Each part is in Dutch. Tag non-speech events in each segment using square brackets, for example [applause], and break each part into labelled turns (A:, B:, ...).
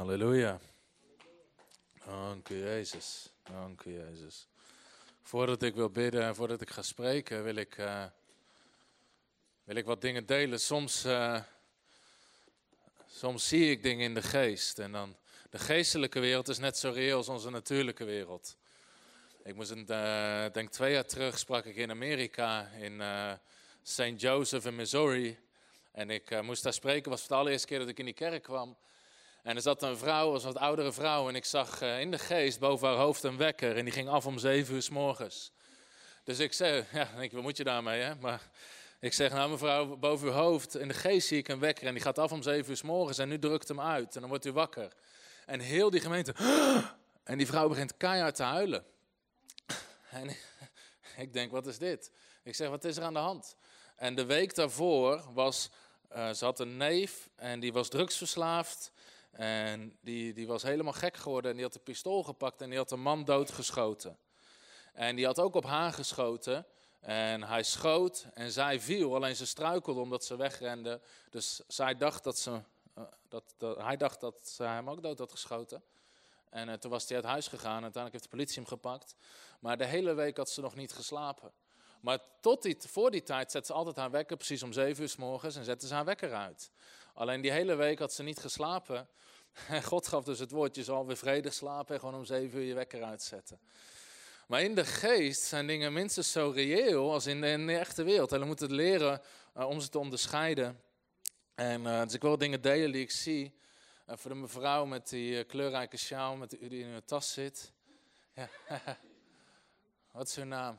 A: Halleluja. Dank u, Jezus. Dank u, Jezus. Voordat ik wil bidden en voordat ik ga spreken, wil ik, uh, wil ik wat dingen delen. Soms, uh, soms zie ik dingen in de geest. En dan, de geestelijke wereld is net zo reëel als onze natuurlijke wereld. Ik moest een, uh, denk twee jaar terug sprak ik in Amerika, in St. Joseph in Missouri. En ik moest daar spreken, was voor de allereerste keer dat ik in die kerk kwam. En er zat een vrouw, een wat oudere vrouw, en ik zag uh, in de geest boven haar hoofd een wekker. En die ging af om zeven uur s. Dus ik zei, [laughs] ja, denk, wat moet je daarmee, hè? Maar ik zeg, nou mevrouw, boven uw hoofd, in de geest zie ik een wekker. En die gaat af om zeven uur s morgens en nu drukt hem uit. En dan wordt u wakker. En heel die gemeente, [gasps] en die vrouw begint keihard te huilen. [laughs] En [laughs] ik denk, wat is dit? Ik zeg, wat is er aan de hand? En de week daarvoor was, uh, ze had een neef en die was drugsverslaafd. En die, die was helemaal gek geworden en die had een pistool gepakt en die had een man doodgeschoten. En die had ook op haar geschoten. En hij schoot en zij viel, alleen ze struikelde omdat ze wegrende. Dus zij dacht dat ze, uh, dat, dat, hij dacht dat ze hem ook dood had geschoten. En uh, toen was hij uit huis gegaan en uiteindelijk heeft de politie hem gepakt. Maar de hele week had ze nog niet geslapen. Maar tot die, voor die tijd zette ze altijd haar wekker, precies om zeven uur s morgens, en zette ze haar wekker uit. Alleen die hele week had ze niet geslapen. En God gaf dus het woord, je zal weer vredig slapen en gewoon om zeven uur je wekker uitzetten. Maar in de geest zijn dingen minstens zo reëel als in de, echte wereld. En we moeten leren uh, om ze te onderscheiden. En uh, dus ik wil dingen delen die ik zie. Uh, voor de mevrouw met die kleurrijke sjaal met die, in haar tas zit. Ja. [laughs] Wat is uw naam?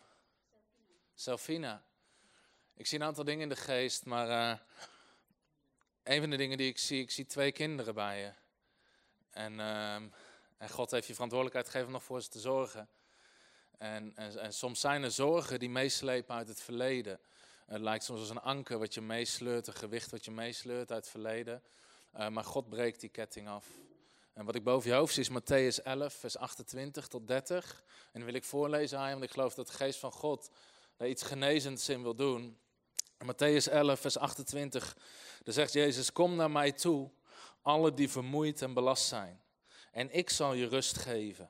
A: Selfina. Ik zie een aantal dingen in de geest, maar een van de dingen die ik zie, ik zie twee kinderen bij je. En, uh, en God heeft je verantwoordelijkheid gegeven nog voor ze te zorgen. En, en, en, soms zijn er zorgen die meeslepen uit het verleden. Het lijkt soms als een anker wat je meesleurt, een gewicht wat je meesleurt uit het verleden. Uh, maar God breekt die ketting af. En wat ik boven je hoofd zie is Matthäus 11, vers 28 tot 30. En dan wil ik voorlezen aan je, want ik geloof dat de geest van God daar iets genezends in wil doen. Matthäus 11, vers 28, daar zegt Jezus, kom naar mij toe, alle die vermoeid en belast zijn, en ik zal je rust geven.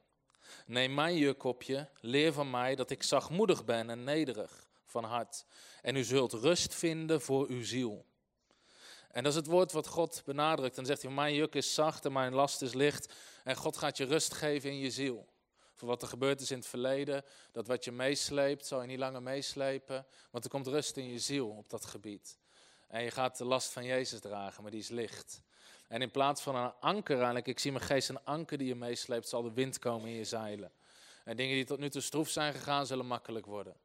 A: Neem mijn juk op je, leer van mij dat ik zachtmoedig ben en nederig van hart, en u zult rust vinden voor uw ziel. En dat is het woord wat God benadrukt. Dan zegt hij, mijn juk is zacht en mijn last is licht, en God gaat je rust geven in je ziel wat er gebeurd is in het verleden. Dat wat je meesleept, zal je niet langer meeslepen. Want er komt rust in je ziel op dat gebied. En je gaat de last van Jezus dragen, maar die is licht. En in plaats van een anker eigenlijk, ik zie mijn geest een anker die je meesleept, zal de wind komen in je zeilen. En dingen die tot nu toe stroef zijn gegaan, zullen makkelijk worden.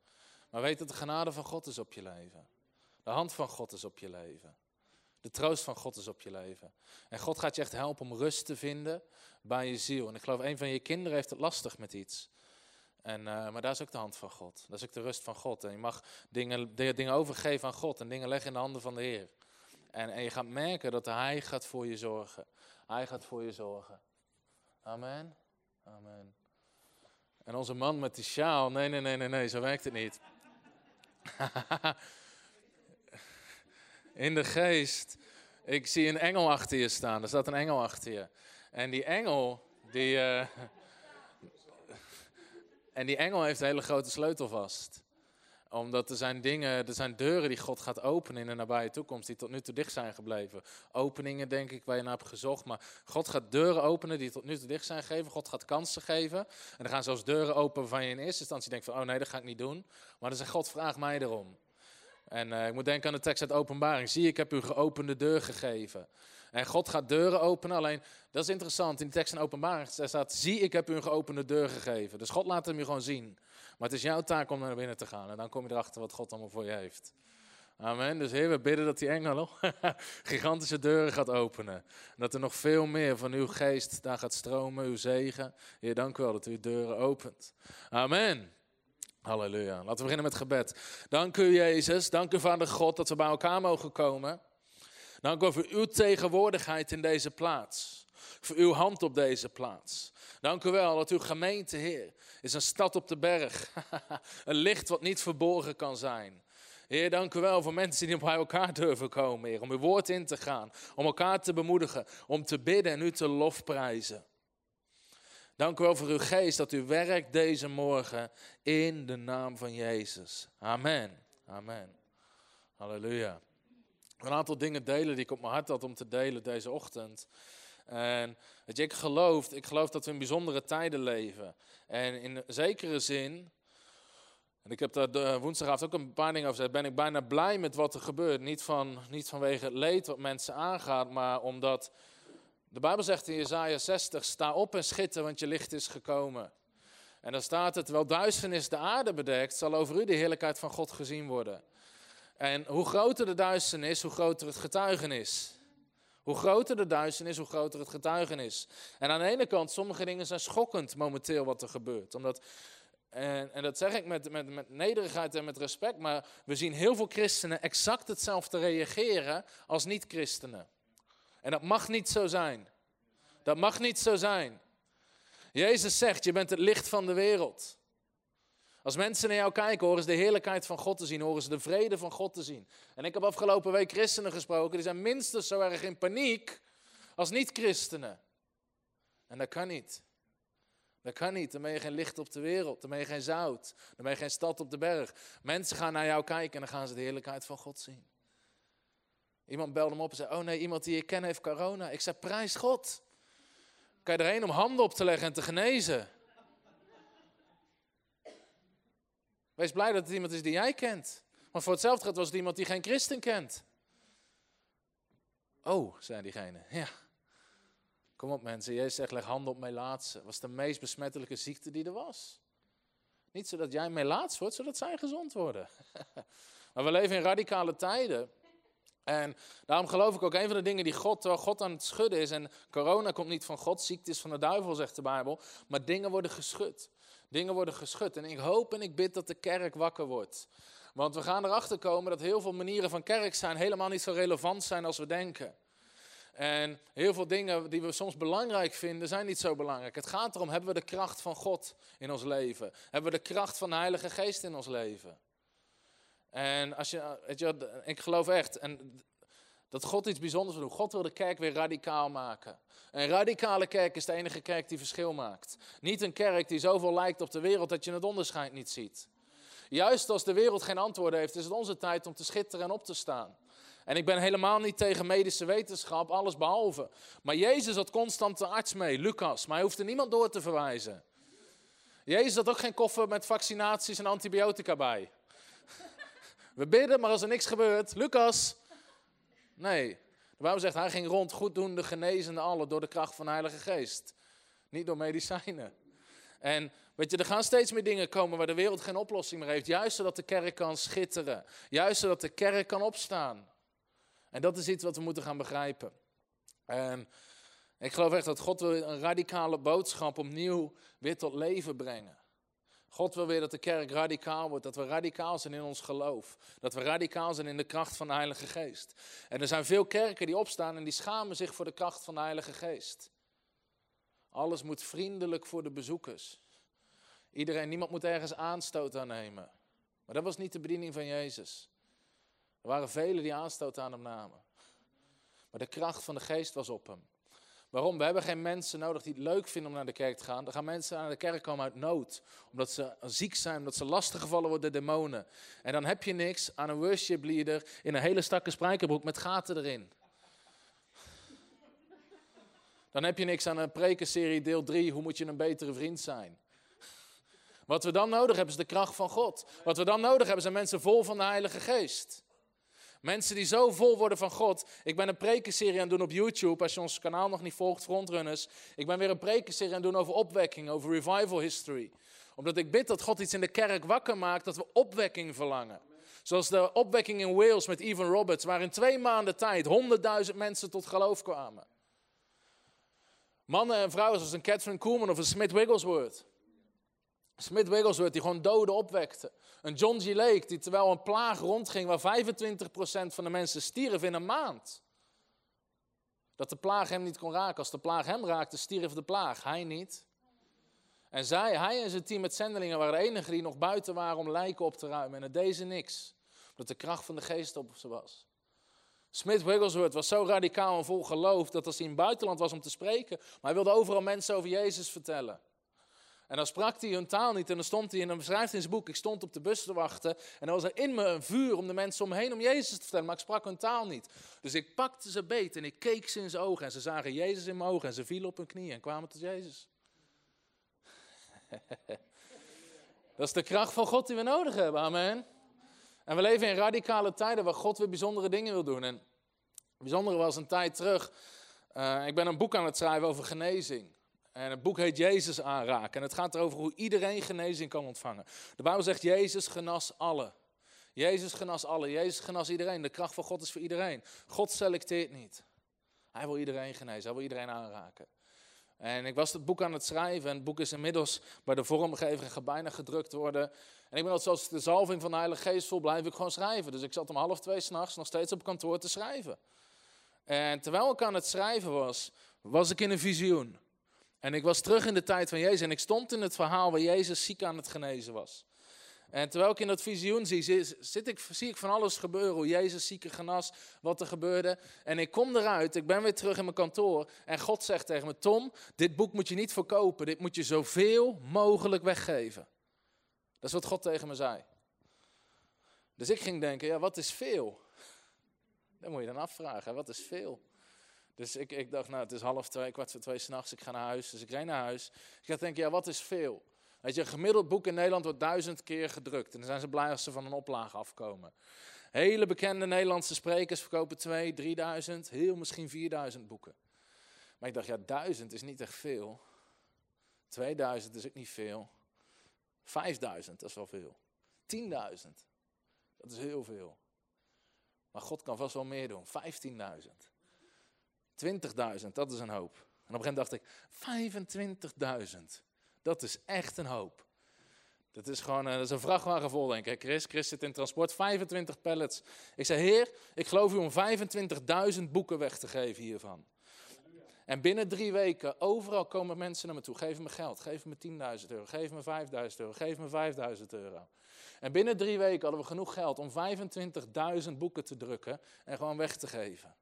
A: Maar weet dat de genade van God is op je leven. De hand van God is op je leven. De troost van God is op je leven. En God gaat je echt helpen om rust te vinden bij je ziel. En ik geloof, een van je kinderen heeft het lastig met iets. En, uh, maar daar is ook de hand van God. Dat is ook de rust van God. En je mag dingen, dingen overgeven aan God en dingen leggen in de handen van de Heer. En, en je gaat merken dat Hij gaat voor je zorgen. Hij gaat voor je zorgen. Amen. Amen. En onze man met die sjaal, nee, nee, nee, nee, nee, zo werkt het niet. [laughs] in de geest. Ik zie een engel achter je staan. Er staat een engel achter je. En die engel, die. Uh, [laughs] en die engel heeft een hele grote sleutel vast. Omdat er zijn dingen, er zijn deuren die God gaat openen in de nabije toekomst, die tot nu toe dicht zijn gebleven. Openingen, denk ik, waar je naar hebt gezocht. Maar God gaat deuren openen die tot nu toe dicht zijn gegeven. God gaat kansen geven. En er gaan zelfs deuren open waarvan je in eerste instantie denkt van, oh nee, dat ga ik niet doen. Maar dan zegt God, vraag mij erom. En uh, ik moet denken aan de tekst uit Openbaring. Zie, ik heb u geopende deur gegeven. En God gaat deuren openen. Alleen, dat is interessant. In de tekst in Openbaring staat, zie, ik heb u een geopende deur gegeven. Dus God laat hem je gewoon zien. Maar het is jouw taak om naar binnen te gaan. En dan kom je erachter wat God allemaal voor je heeft. Amen. Dus Heer, we bidden dat die engel [laughs] gigantische deuren gaat openen. Dat er nog veel meer van uw geest daar gaat stromen, uw zegen. Heer, dank u wel dat u deuren opent. Amen. Halleluja. Laten we beginnen met gebed. Dank u, Jezus. Dank u, Vader God, dat we bij elkaar mogen komen. Dank u voor uw tegenwoordigheid in deze plaats. Voor uw hand op deze plaats. Dank u wel dat uw gemeente, Heer, is een stad op de berg. [laughs] een licht wat niet verborgen kan zijn. Heer, dank u wel voor mensen die bij elkaar durven komen, Heer. Om uw woord in te gaan, om elkaar te bemoedigen, om te bidden en u te lofprijzen. Dank u wel voor uw geest dat u werkt deze morgen in de naam van Jezus. Amen. Amen. Halleluja. Een aantal dingen delen die ik op mijn hart had om te delen deze ochtend. En weet je, ik geloof, ik geloof dat we in bijzondere tijden leven. En in zekere zin, en ik heb daar woensdagavond ook een paar dingen over gezegd, ben ik bijna blij met wat er gebeurt. Niet, van, niet vanwege het leed wat mensen aangaat, maar omdat de Bijbel zegt in Jezaja 60, sta op en schitter, want je licht is gekomen. En dan staat het, wel duisternis de aarde bedekt, zal over u de heerlijkheid van God gezien worden. En hoe groter de duisternis, hoe groter het getuigenis. Hoe groter de duisternis, hoe groter het getuigenis. En aan de ene kant, sommige dingen zijn schokkend momenteel wat er gebeurt. Omdat, en, en dat zeg ik met, met, met nederigheid en met respect, maar we zien heel veel christenen exact hetzelfde reageren als niet-christenen. En dat mag niet zo zijn. Dat mag niet zo zijn. Jezus zegt, je bent het licht van de wereld. Als mensen naar jou kijken, horen ze de heerlijkheid van God te zien, horen ze de vrede van God te zien. En ik heb afgelopen week christenen gesproken, die zijn minstens zo erg in paniek als niet-christenen. En dat kan niet. Dat kan niet. Dan ben je geen licht op de wereld. Dan ben je geen zout. Dan ben je geen stad op de berg. Mensen gaan naar jou kijken en dan gaan ze de heerlijkheid van God zien. Iemand belde hem op en zei: Oh nee, iemand die ik ken heeft corona. Ik zei: Prijs God. Kan je erheen om handen op te leggen en te genezen? Wees blij dat het iemand is die jij kent. Maar voor hetzelfde gaat was het iemand die geen christen kent. Oh, zei diegene. Ja. Kom op mensen, Jezus zegt leg handen op melaatsen. Dat was de meest besmettelijke ziekte die er was. Niet zodat jij melaats wordt, zodat zij gezond worden. [laughs] maar we leven in radicale tijden. En daarom geloof ik ook een van de dingen die God, God aan het schudden is. En corona komt niet van God, ziekte is van de duivel, zegt de Bijbel. Maar dingen worden geschud. Dingen worden geschud. En ik hoop en ik bid dat de kerk wakker wordt. Want we gaan erachter komen dat heel veel manieren van kerk zijn helemaal niet zo relevant zijn als we denken. En heel veel dingen die we soms belangrijk vinden, zijn niet zo belangrijk. Het gaat erom, hebben we de kracht van God in ons leven? Hebben we de kracht van de Heilige Geest in ons leven? En als je, weet je, ik geloof echt en dat God iets bijzonders wil doen. God wil de kerk weer radicaal maken. Een radicale kerk is de enige kerk die verschil maakt. Niet een kerk die zoveel lijkt op de wereld dat je het onderscheid niet ziet. Juist als de wereld geen antwoorden heeft, is het onze tijd om te schitteren en op te staan. En ik ben helemaal niet tegen medische wetenschap, alles behalve. Maar Jezus had constant de arts mee, Lucas, maar hij hoefde niemand door te verwijzen. Jezus had ook geen koffer met vaccinaties en antibiotica bij. [laughs] We bidden, maar als er niks gebeurt, Lucas. Nee, de Bijbel zegt, hij ging rond goeddoende, genezende allen door de kracht van de Heilige Geest. Niet door medicijnen. En weet je, er gaan steeds meer dingen komen waar de wereld geen oplossing meer heeft. Juist zodat de kerk kan schitteren. Juist zodat de kerk kan opstaan. En dat is iets wat we moeten gaan begrijpen. En ik geloof echt dat God wil een radicale boodschap opnieuw weer tot leven brengen. God wil weer dat de kerk radicaal wordt, dat we radicaal zijn in ons geloof. Dat we radicaal zijn in de kracht van de Heilige Geest. En er zijn veel kerken die opstaan en die schamen zich voor de kracht van de Heilige Geest. Alles moet vriendelijk voor de bezoekers. Iedereen, niemand moet ergens aanstoot aan nemen. Maar dat was niet de bediening van Jezus. Er waren velen die aanstoot aan hem namen. Maar de kracht van de geest was op hem. Waarom? We hebben geen mensen nodig die het leuk vinden om naar de kerk te gaan. Er gaan mensen naar de kerk komen uit nood. Omdat ze ziek zijn, omdat ze lastiggevallen worden door demonen. En dan heb je niks aan een worship leader in een hele stakke spijkerbroek met gaten erin. Dan heb je niks aan een prekenserie deel 3, hoe moet je een betere vriend zijn. Wat we dan nodig hebben is de kracht van God. Wat we dan nodig hebben zijn mensen vol van de Heilige Geest. Mensen die zo vol worden van God. Ik ben een prekenserie aan het doen op YouTube. Als je ons kanaal nog niet volgt, Frontrunners. Ik ben weer een prekenserie aan het doen over opwekking, over revival history. Omdat ik bid dat God iets in de kerk wakker maakt, dat we opwekking verlangen. Zoals de opwekking in Wales met Evan Roberts, waar in twee maanden tijd honderdduizend mensen tot geloof kwamen. Mannen en vrouwen zoals een Catherine Kuhlman of een Smith Wigglesworth. Smith Wigglesworth die gewoon doden opwekte. Een John G. Lake die terwijl een plaag rondging waar 25% van de mensen stierf in een maand. Dat de plaag hem niet kon raken. Als de plaag hem raakte, stierf de plaag. Hij niet. En zij, hij en zijn team met zendelingen waren de enigen die nog buiten waren om lijken op te ruimen. En het deed ze niks. Dat de kracht van de geest op ze was. Smith Wigglesworth was zo radicaal en vol geloof dat als hij in het buitenland was om te spreken, maar hij wilde overal mensen over Jezus vertellen. En dan sprak hij hun taal niet en dan stond hij en dan beschrijft in zijn boek, ik stond op de bus te wachten en dan was er in me een vuur om de mensen om me heen om Jezus te vertellen, maar ik sprak hun taal niet. Dus ik pakte ze beet en ik keek ze in zijn ogen en ze zagen Jezus in mijn ogen en ze vielen op hun knieën en kwamen tot Jezus. [laughs] Dat is de kracht van God die we nodig hebben, amen. En we leven in radicale tijden waar God weer bijzondere dingen wil doen. En bijzondere was een tijd terug, uh, ik ben een boek aan het schrijven over genezing. En het boek heet Jezus aanraken. En het gaat erover hoe iedereen genezing kan ontvangen. De Bijbel zegt Jezus genas alle. Jezus genas alle. Jezus genas iedereen. De kracht van God is voor iedereen. God selecteert niet. Hij wil iedereen genezen. Hij wil iedereen aanraken. En ik was het boek aan het schrijven. En het boek is inmiddels bij de vormgever en bijna gedrukt worden. En ik ben altijd zoals de zalving van de Heilige Geest vol, blijf ik gewoon schrijven. Dus ik zat om half twee s'nachts nog steeds op kantoor te schrijven. En terwijl ik aan het schrijven was, was ik in een visioen. En ik was terug in de tijd van Jezus en ik stond in het verhaal waar Jezus ziek aan het genezen was. En terwijl ik in dat visioen zie, zit ik, zie ik van alles gebeuren. Hoe Jezus zieke genas, wat er gebeurde. En ik kom eruit, ik ben weer terug in mijn kantoor. En God zegt tegen me, Tom, dit boek moet je niet verkopen. Dit moet je zoveel mogelijk weggeven. Dat is wat God tegen me zei. Dus ik ging denken, ja, wat is veel? [laughs] Dat moet je dan afvragen, wat is veel? Dus ik, ik dacht, nou, het is half twee, kwart voor twee s'nachts, ik ga naar huis. Dus ik reed naar huis. Ik dacht, denk, ja, wat is veel? Weet je, een gemiddeld boek in Nederland wordt duizend keer gedrukt. En dan zijn ze blij als ze van een oplage afkomen. Hele bekende Nederlandse sprekers verkopen twee, drieduizend, heel misschien vierduizend boeken. Maar ik dacht, ja, duizend is niet echt veel. 2000 is ook niet veel. 5000, dat is wel veel. 10.000, dat is heel veel. Maar God kan vast wel meer doen. 15.000. 20.000, dat is een hoop. En op een gegeven moment dacht ik, 25.000, dat is echt een hoop. Dat is gewoon dat is een vrachtwagen vol, denk ik. Chris, Chris zit in transport, 25 pallets. Ik zei, heer, ik geloof u om 25.000 boeken weg te geven hiervan. En binnen drie weken, overal komen mensen naar me toe. Geef me geld, geef me 10.000 euro, geef me 5.000 euro, geef me 5.000 euro. En binnen drie weken hadden we genoeg geld om 25.000 boeken te drukken en gewoon weg te geven.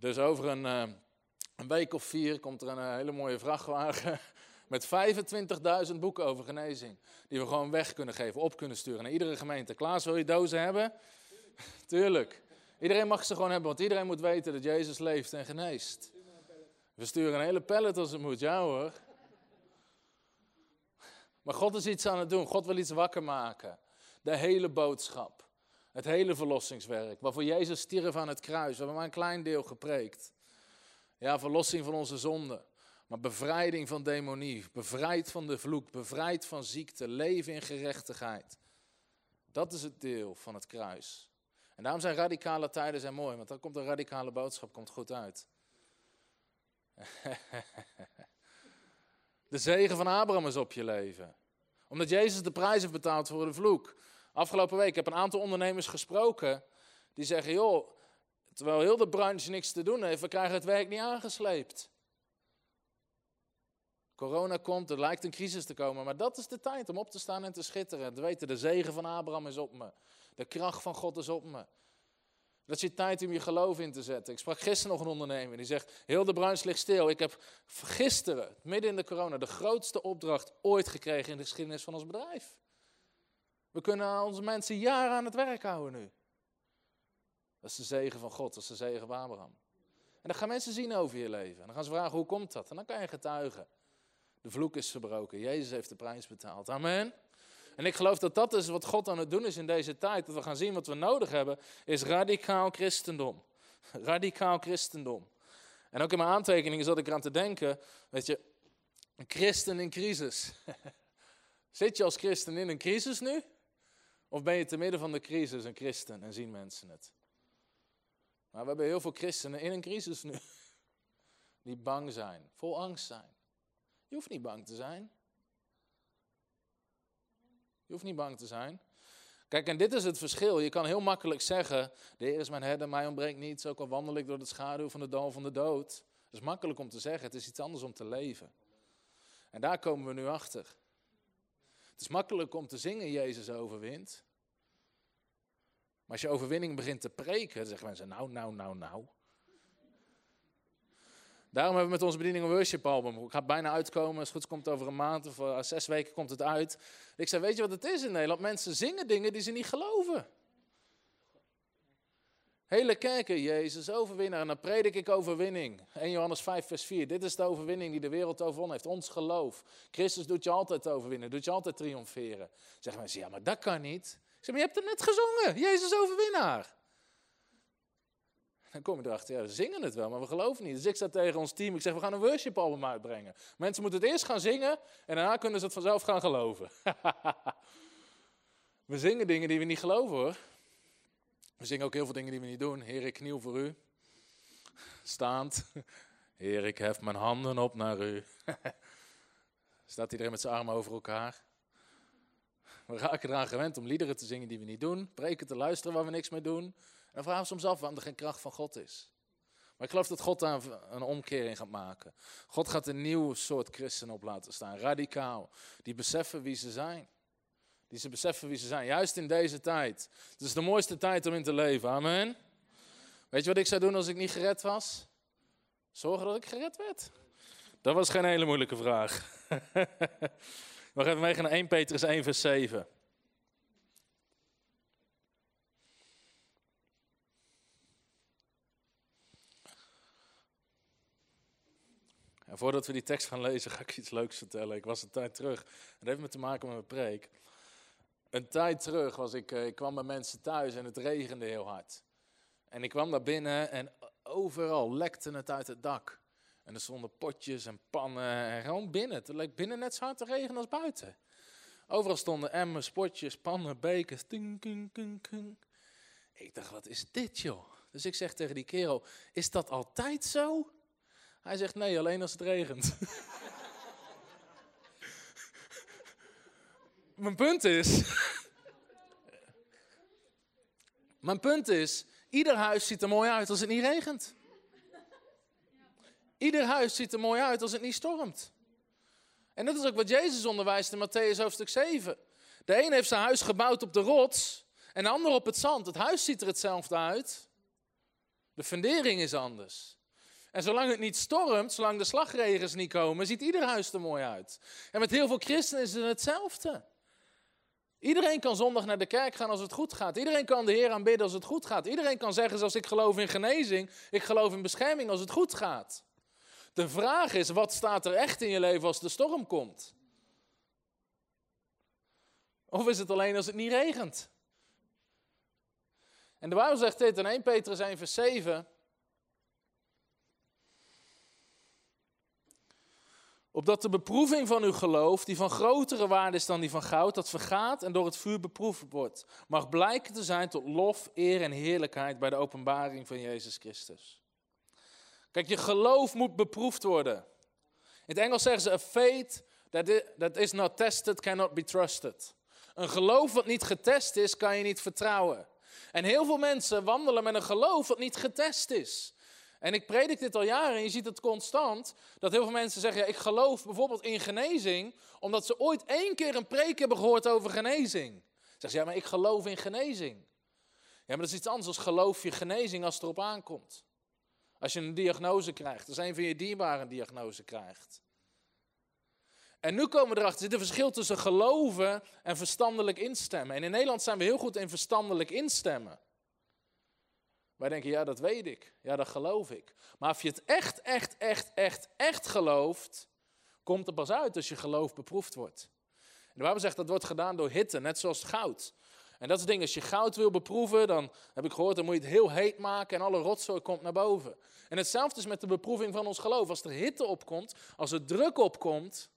A: Dus over een, uh, een week of vier komt er een uh, hele mooie vrachtwagen [laughs] met 25.000 boeken over genezing. Die we gewoon weg kunnen geven, op kunnen sturen naar iedere gemeente. Klaas, wil je dozen hebben? [laughs] Tuurlijk. Iedereen mag ze gewoon hebben, want iedereen moet weten dat Jezus leeft en geneest. We sturen een hele pallet als het moet, ja hoor. Maar God is iets aan het doen. God wil iets wakker maken. De hele boodschap. Het hele verlossingswerk. Waarvoor Jezus stierf aan het kruis. We hebben maar een klein deel gepreekt. Ja, verlossing van onze zonde. Maar bevrijding van demonie. Bevrijd van de vloek. Bevrijd van ziekte. Leven in gerechtigheid. Dat is het deel van het kruis. En daarom zijn radicale tijden zijn mooi. Want dan komt een radicale boodschap komt goed uit. [laughs] De zegen van Abraham is op je leven. Omdat Jezus de prijs heeft betaald voor de vloek. Afgelopen week heb ik een aantal ondernemers gesproken. Die zeggen, joh, terwijl heel de branche niks te doen heeft, we krijgen het werk niet aangesleept. Corona komt, er lijkt een crisis te komen, maar dat is de tijd om op te staan en te schitteren. Te weten, de zegen van Abraham is op me. De kracht van God is op me. Dat is je tijd om je geloof in te zetten. Ik sprak gisteren nog een ondernemer die zegt: Heel de branche ligt stil. Ik heb gisteren, midden in de corona, de grootste opdracht ooit gekregen in de geschiedenis van ons bedrijf. We kunnen onze mensen jaren aan het werk houden nu. Dat is de zegen van God, dat is de zegen van Abraham. En dan gaan mensen zien over je leven. En dan gaan ze vragen: hoe komt dat? En dan kan je getuigen. De vloek is verbroken. Jezus heeft de prijs betaald. Amen. En ik geloof dat dat is wat God aan het doen is in deze tijd. Dat we gaan zien wat we nodig hebben, is radicaal christendom. [laughs] Radicaal christendom. En ook in mijn aantekeningen zat ik eraan te denken, weet je, een christen in crisis. [laughs] Zit je als christen in een crisis nu? Of ben je te midden van de crisis een christen en zien mensen het? Maar we hebben heel veel christenen in een crisis nu. [laughs] Die bang zijn, vol angst zijn. Je hoeft niet bang te zijn. Je hoeft niet bang te zijn. Kijk, en dit is het verschil. Je kan heel makkelijk zeggen: De Heer is mijn herder, mij ontbreekt niets, ook al wandel ik door de schaduw van de dal van de dood. Dat is makkelijk om te zeggen, het is iets anders om te leven. En daar komen we nu achter. Het is makkelijk om te zingen, Jezus overwint. Maar als je overwinning begint te preken, dan zeggen mensen, nou, nou, nou, nou. Daarom hebben we met onze bediening een worship album. Het gaat bijna uitkomen. Als het goed komt over een maand of uh, zes weken komt het uit. Ik zei, weet je wat het is in Nederland? Mensen zingen dingen die ze niet geloven. Hele kerken, Jezus, overwinnaar. En dan predik ik overwinning. 1 Johannes 5, vers 4. Dit is de overwinning die de wereld overwonnen heeft. Ons geloof. Christus doet je altijd overwinnen. Doet je altijd triomferen. Zeggen mensen, ja, maar dat kan niet. Ik zeg, maar je hebt het net gezongen. Jezus overwinnaar. Dan kom je erachter, ja, we zingen het wel, maar we geloven niet. Dus ik zei tegen ons team, ik zeg, we gaan een worship album uitbrengen. Mensen moeten het eerst gaan zingen en daarna kunnen ze het vanzelf gaan geloven. [laughs] we zingen dingen die we niet geloven hoor. We zingen ook heel veel dingen die we niet doen. Heer, ik kniel voor u. Staand. Heer, ik hef mijn handen op naar u. [laughs] Staat iedereen met zijn armen over elkaar? We raken eraan gewend om liederen te zingen die we niet doen. Preken te luisteren waar we niks mee doen. En vragen soms af waarom er geen kracht van God is. Maar ik geloof dat God daar een omkering gaat maken. God gaat een nieuw soort christenen op laten staan. Radicaal. Die beseffen wie ze zijn. Die ze beseffen wie ze zijn. Juist in deze tijd. Het is de mooiste tijd om in te leven. Amen. Weet je wat ik zou doen als ik niet gered was? Zorgen dat ik gered werd. Dat was geen hele moeilijke vraag. [laughs] We gaan even meegaan naar 1 Petrus 1 vers 7. En voordat we die tekst gaan lezen, ga ik iets leuks vertellen. Ik was een tijd terug. Het heeft me te maken met mijn preek. Een tijd terug was ik, eh, ik kwam bij mensen thuis en het regende heel hard. En ik kwam daar binnen en overal lekte het uit het dak. En er stonden potjes en pannen en gewoon binnen. Het leek binnen net zo hard te regenen als buiten. Overal stonden emmers, potjes, pannen, bekers. Ting, Ik dacht, wat is dit joh? Dus ik zeg tegen die kerel, is dat altijd zo? Hij zegt, nee, alleen als het regent. [laughs] Mijn punt is. Mijn punt is, ieder huis ziet er mooi uit als het niet regent. Ieder huis ziet er mooi uit als het niet stormt. En dat is ook wat Jezus onderwijst in Matthäus hoofdstuk 7. De een heeft zijn huis gebouwd op de rots en de ander op het zand. Het huis ziet er hetzelfde uit. De fundering is anders. En zolang het niet stormt, zolang de slagregens niet komen, ziet ieder huis er mooi uit. En met heel veel christenen is het hetzelfde. Iedereen kan zondag naar de kerk gaan als het goed gaat. Iedereen kan de Heer aanbidden als het goed gaat. Iedereen kan zeggen zoals ik geloof in genezing, ik geloof in bescherming als het goed gaat. De vraag is, wat staat er echt in je leven als de storm komt? Of is het alleen als het niet regent? En de Bijbel zegt dit in 1 Petrus 1 vers 7. Opdat de beproeving van uw geloof, die van grotere waarde is dan die van goud, dat vergaat en door het vuur beproefd wordt, mag blijken te zijn tot lof, eer en heerlijkheid bij de openbaring van Jezus Christus. Kijk, je geloof moet beproefd worden. In het Engels zeggen ze: a faith that is not tested cannot be trusted. Een geloof wat niet getest is, kan je niet vertrouwen. En heel veel mensen wandelen met een geloof dat niet getest is. En ik predik dit al jaren en je ziet het constant. Dat heel veel mensen zeggen, ja, ik geloof bijvoorbeeld in genezing. Omdat ze ooit één keer een preek hebben gehoord over genezing. Zeggen ze, ja, maar ik geloof in genezing. Ja, maar dat is iets anders als geloof je genezing als het erop aankomt. Als je een diagnose krijgt, als een van je dierbaren een diagnose krijgt. En nu komen we erachter, er zit een verschil tussen geloven en verstandelijk instemmen. En in Nederland zijn we heel goed in verstandelijk instemmen. Wij denken, ja, dat weet ik. Ja, dat geloof ik. Maar of je het echt, echt, echt, echt, echt gelooft, komt er pas uit als je geloof beproefd wordt. En de Bijbel zegt dat wordt gedaan door hitte, net zoals goud. En dat is het ding, als je goud wil beproeven, dan heb ik gehoord, dan moet je het heel heet maken en alle rotzooi komt naar boven. En hetzelfde is met de beproeving van ons geloof. Als er hitte opkomt, als er druk opkomt,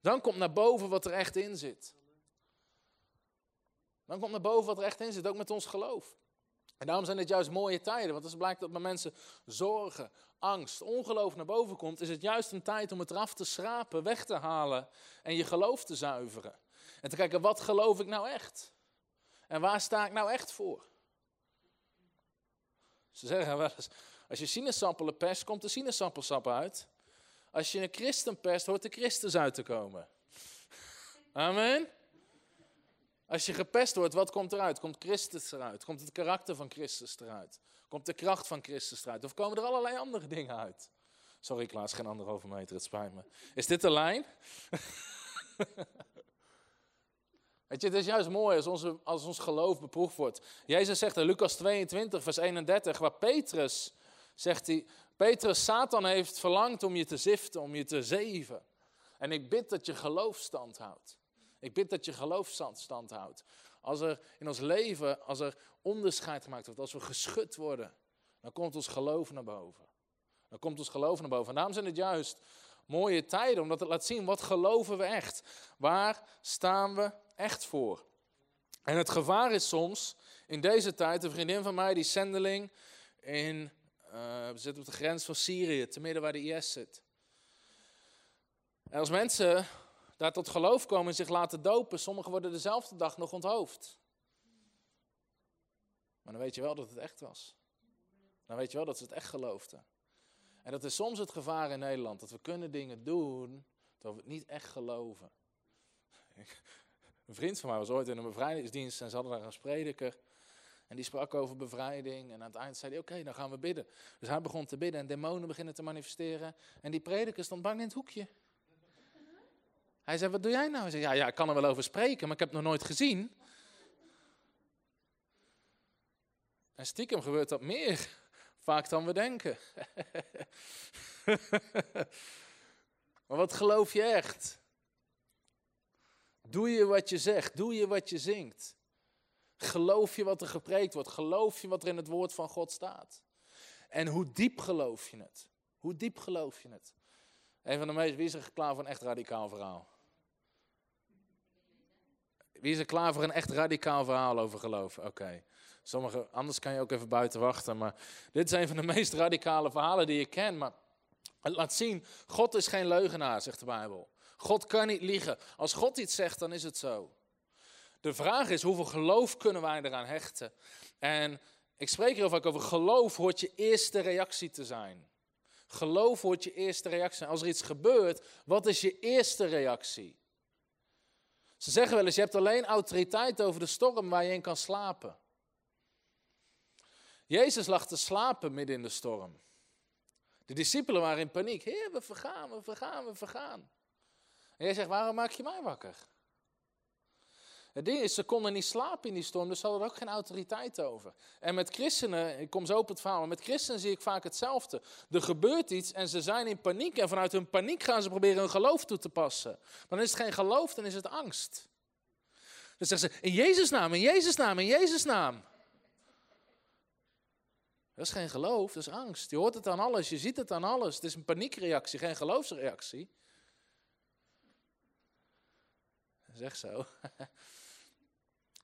A: dan komt naar boven wat er echt in zit. Dan komt naar boven wat er echt in zit, ook met ons geloof. En daarom zijn dit juist mooie tijden, want als het blijkt dat bij mensen zorgen, angst, ongeloof naar boven komt, is het juist een tijd om het eraf te schrapen, weg te halen en je geloof te zuiveren. En te kijken, wat geloof ik nou echt? En waar sta ik nou echt voor? Ze zeggen wel eens, als je sinaasappelen perst, komt er sinaasappelsap uit. Als je een christen perst, hoort de Christus uit te komen. Amen. Als je gepest wordt, wat komt eruit? Komt Christus eruit? Komt het karakter van Christus eruit? Komt de kracht van Christus eruit? Of komen er allerlei andere dingen uit? Sorry Klaas, geen anderhalve meter, het spijt me. Is dit de lijn? [laughs] Weet je, het is juist mooi als, onze, als ons geloof beproefd wordt. Jezus zegt in Lucas 22, vers 31, waar Petrus, zegt hij, Petrus, Satan heeft verlangd om je te ziften, om je te zeven. En ik bid dat je geloof stand houdt. Ik bid dat je geloof stand houdt. Als er in ons leven, als er onderscheid gemaakt wordt, als we geschud worden, dan komt ons geloof naar boven. Dan komt ons geloof naar boven. En daarom zijn het juist mooie tijden, omdat het laat zien wat geloven we echt. Waar staan we echt voor? En het gevaar is soms, in deze tijd, een vriendin van mij, die zendeling in, uh, zit op de grens van Syrië, te midden waar de IS zit. En als mensen daar tot geloof komen en zich laten dopen, sommigen worden dezelfde dag nog onthoofd. Maar dan weet je wel dat het echt was. Dan weet je wel dat ze het echt geloofden. En dat is soms het gevaar in Nederland, dat we kunnen dingen doen, dat we het niet echt geloven. Een vriend van mij was ooit in een bevrijdingsdienst en ze hadden daar een prediker. En die sprak over bevrijding. En aan het eind zei hij, oké, dan gaan we bidden. Dus hij begon te bidden en demonen beginnen te manifesteren. En die prediker stond bang in het hoekje. Hij zei, wat doe jij nou? Hij ja, ja, ik kan er wel over spreken, maar ik heb het nog nooit gezien. En stiekem gebeurt dat meer [laughs] vaak dan we denken. [laughs] maar wat geloof je echt? Doe je wat je zegt? Doe je wat je zingt? Geloof je wat er gepreekt wordt? Geloof je wat er in het woord van God staat? En hoe diep geloof je het? Hoe diep geloof je het? Een van de meest, wie is er klaar voor een echt radicaal verhaal? Wie is er klaar voor een echt radicaal verhaal over geloof? Oké. Sommige, anders kan je ook even buiten wachten. Maar dit is een van de [laughs] meest radicale verhalen die je ken. Maar het laat zien, God is geen leugenaar, zegt de Bijbel. God kan niet liegen. Als God iets zegt, dan is het zo. De vraag is, hoeveel geloof kunnen wij eraan hechten? En ik spreek heel vaak over geloof hoort je eerste reactie te zijn. Geloof hoort je eerste reactie. Als er iets gebeurt, wat is je eerste reactie? Ze zeggen wel eens, je hebt alleen autoriteit over de storm waar je in kan slapen. Jezus lag te slapen midden in de storm. De discipelen waren in paniek. Heer, we vergaan, we vergaan, we vergaan. En jij zegt, waarom maak je mij wakker? Het ding is, ze konden niet slapen in die storm, dus ze hadden er ook geen autoriteit over. En met christenen, ik kom zo op het verhaal, maar met christenen zie ik vaak hetzelfde. Er gebeurt iets en ze zijn in paniek en vanuit hun paniek gaan ze proberen hun geloof toe te passen. Maar dan is het geen geloof, dan is het angst. Dan zeggen ze, in Jezus naam, in Jezus naam, in Jezus naam. Dat is geen geloof, dat is angst. Je hoort het aan alles, je ziet het aan alles. Het is een paniekreactie, geen geloofsreactie. Zeg zo. [laughs]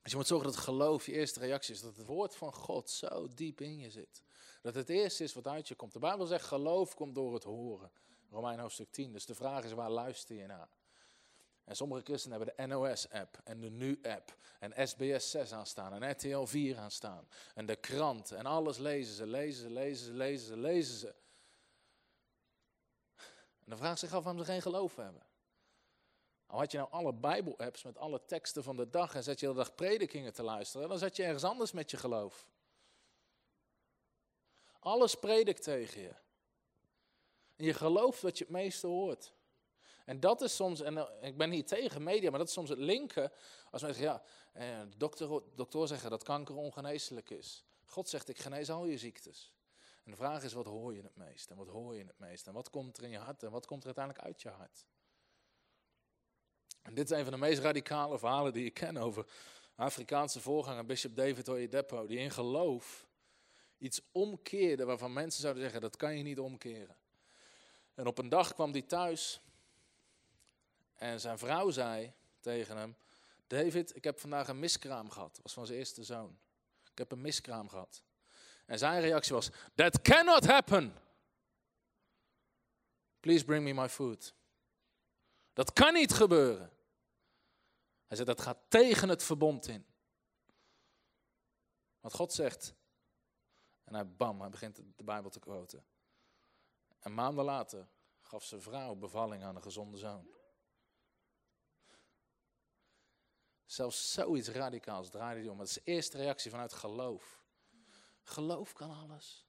A: Dus je moet zorgen dat geloof je eerste reactie is. Dat het woord van God zo diep in je zit. Dat het eerste is wat uit je komt. De Bijbel zegt geloof komt door het horen. Romein hoofdstuk 10. Dus de vraag is waar luister je naar? En sommige christenen hebben de NOS-app en de Nu-app en SBS 6 aanstaan en RTL 4 aanstaan. En de krant en alles lezen ze, lezen ze, lezen ze, lezen ze, lezen ze. En dan vraagt zich af waarom ze geen geloof hebben. Al had je nou alle Bijbel-apps met alle teksten van de dag en zet je de dag predikingen te luisteren, dan zet je ergens anders met je geloof. Alles predikt tegen je. En je gelooft wat je het meeste hoort. En dat is soms, en eh, ik ben niet tegen media, maar dat is soms het linken. Als mensen zeggen, ja, eh, de dokter, dokter zeggen dat kanker ongeneeslijk is. God zegt, ik genees al je ziektes. En de vraag is, wat hoor je het meest? En wat hoor je het meest? En wat komt er in je hart? En wat komt er uiteindelijk uit je hart? En dit is een van de meest radicale verhalen die ik ken over Afrikaanse voorganger Bishop David Oyedepo, die in geloof iets omkeerde waarvan mensen zouden zeggen, dat kan je niet omkeren. En op een dag kwam hij thuis en zijn vrouw zei tegen hem, David, ik heb vandaag een miskraam gehad. Dat was van zijn eerste zoon. Ik heb een miskraam gehad. En zijn reactie was, that cannot happen. Please bring me my food. Dat kan niet gebeuren. Hij zei, dat gaat tegen het verbond in. Wat God zegt. En hij, bam, hij begint de Bijbel te quoten. En maanden later gaf zijn vrouw bevalling aan een gezonde zoon. Zelfs zoiets radicaals draaide hij om. Dat is de eerste reactie vanuit geloof. Geloof kan alles.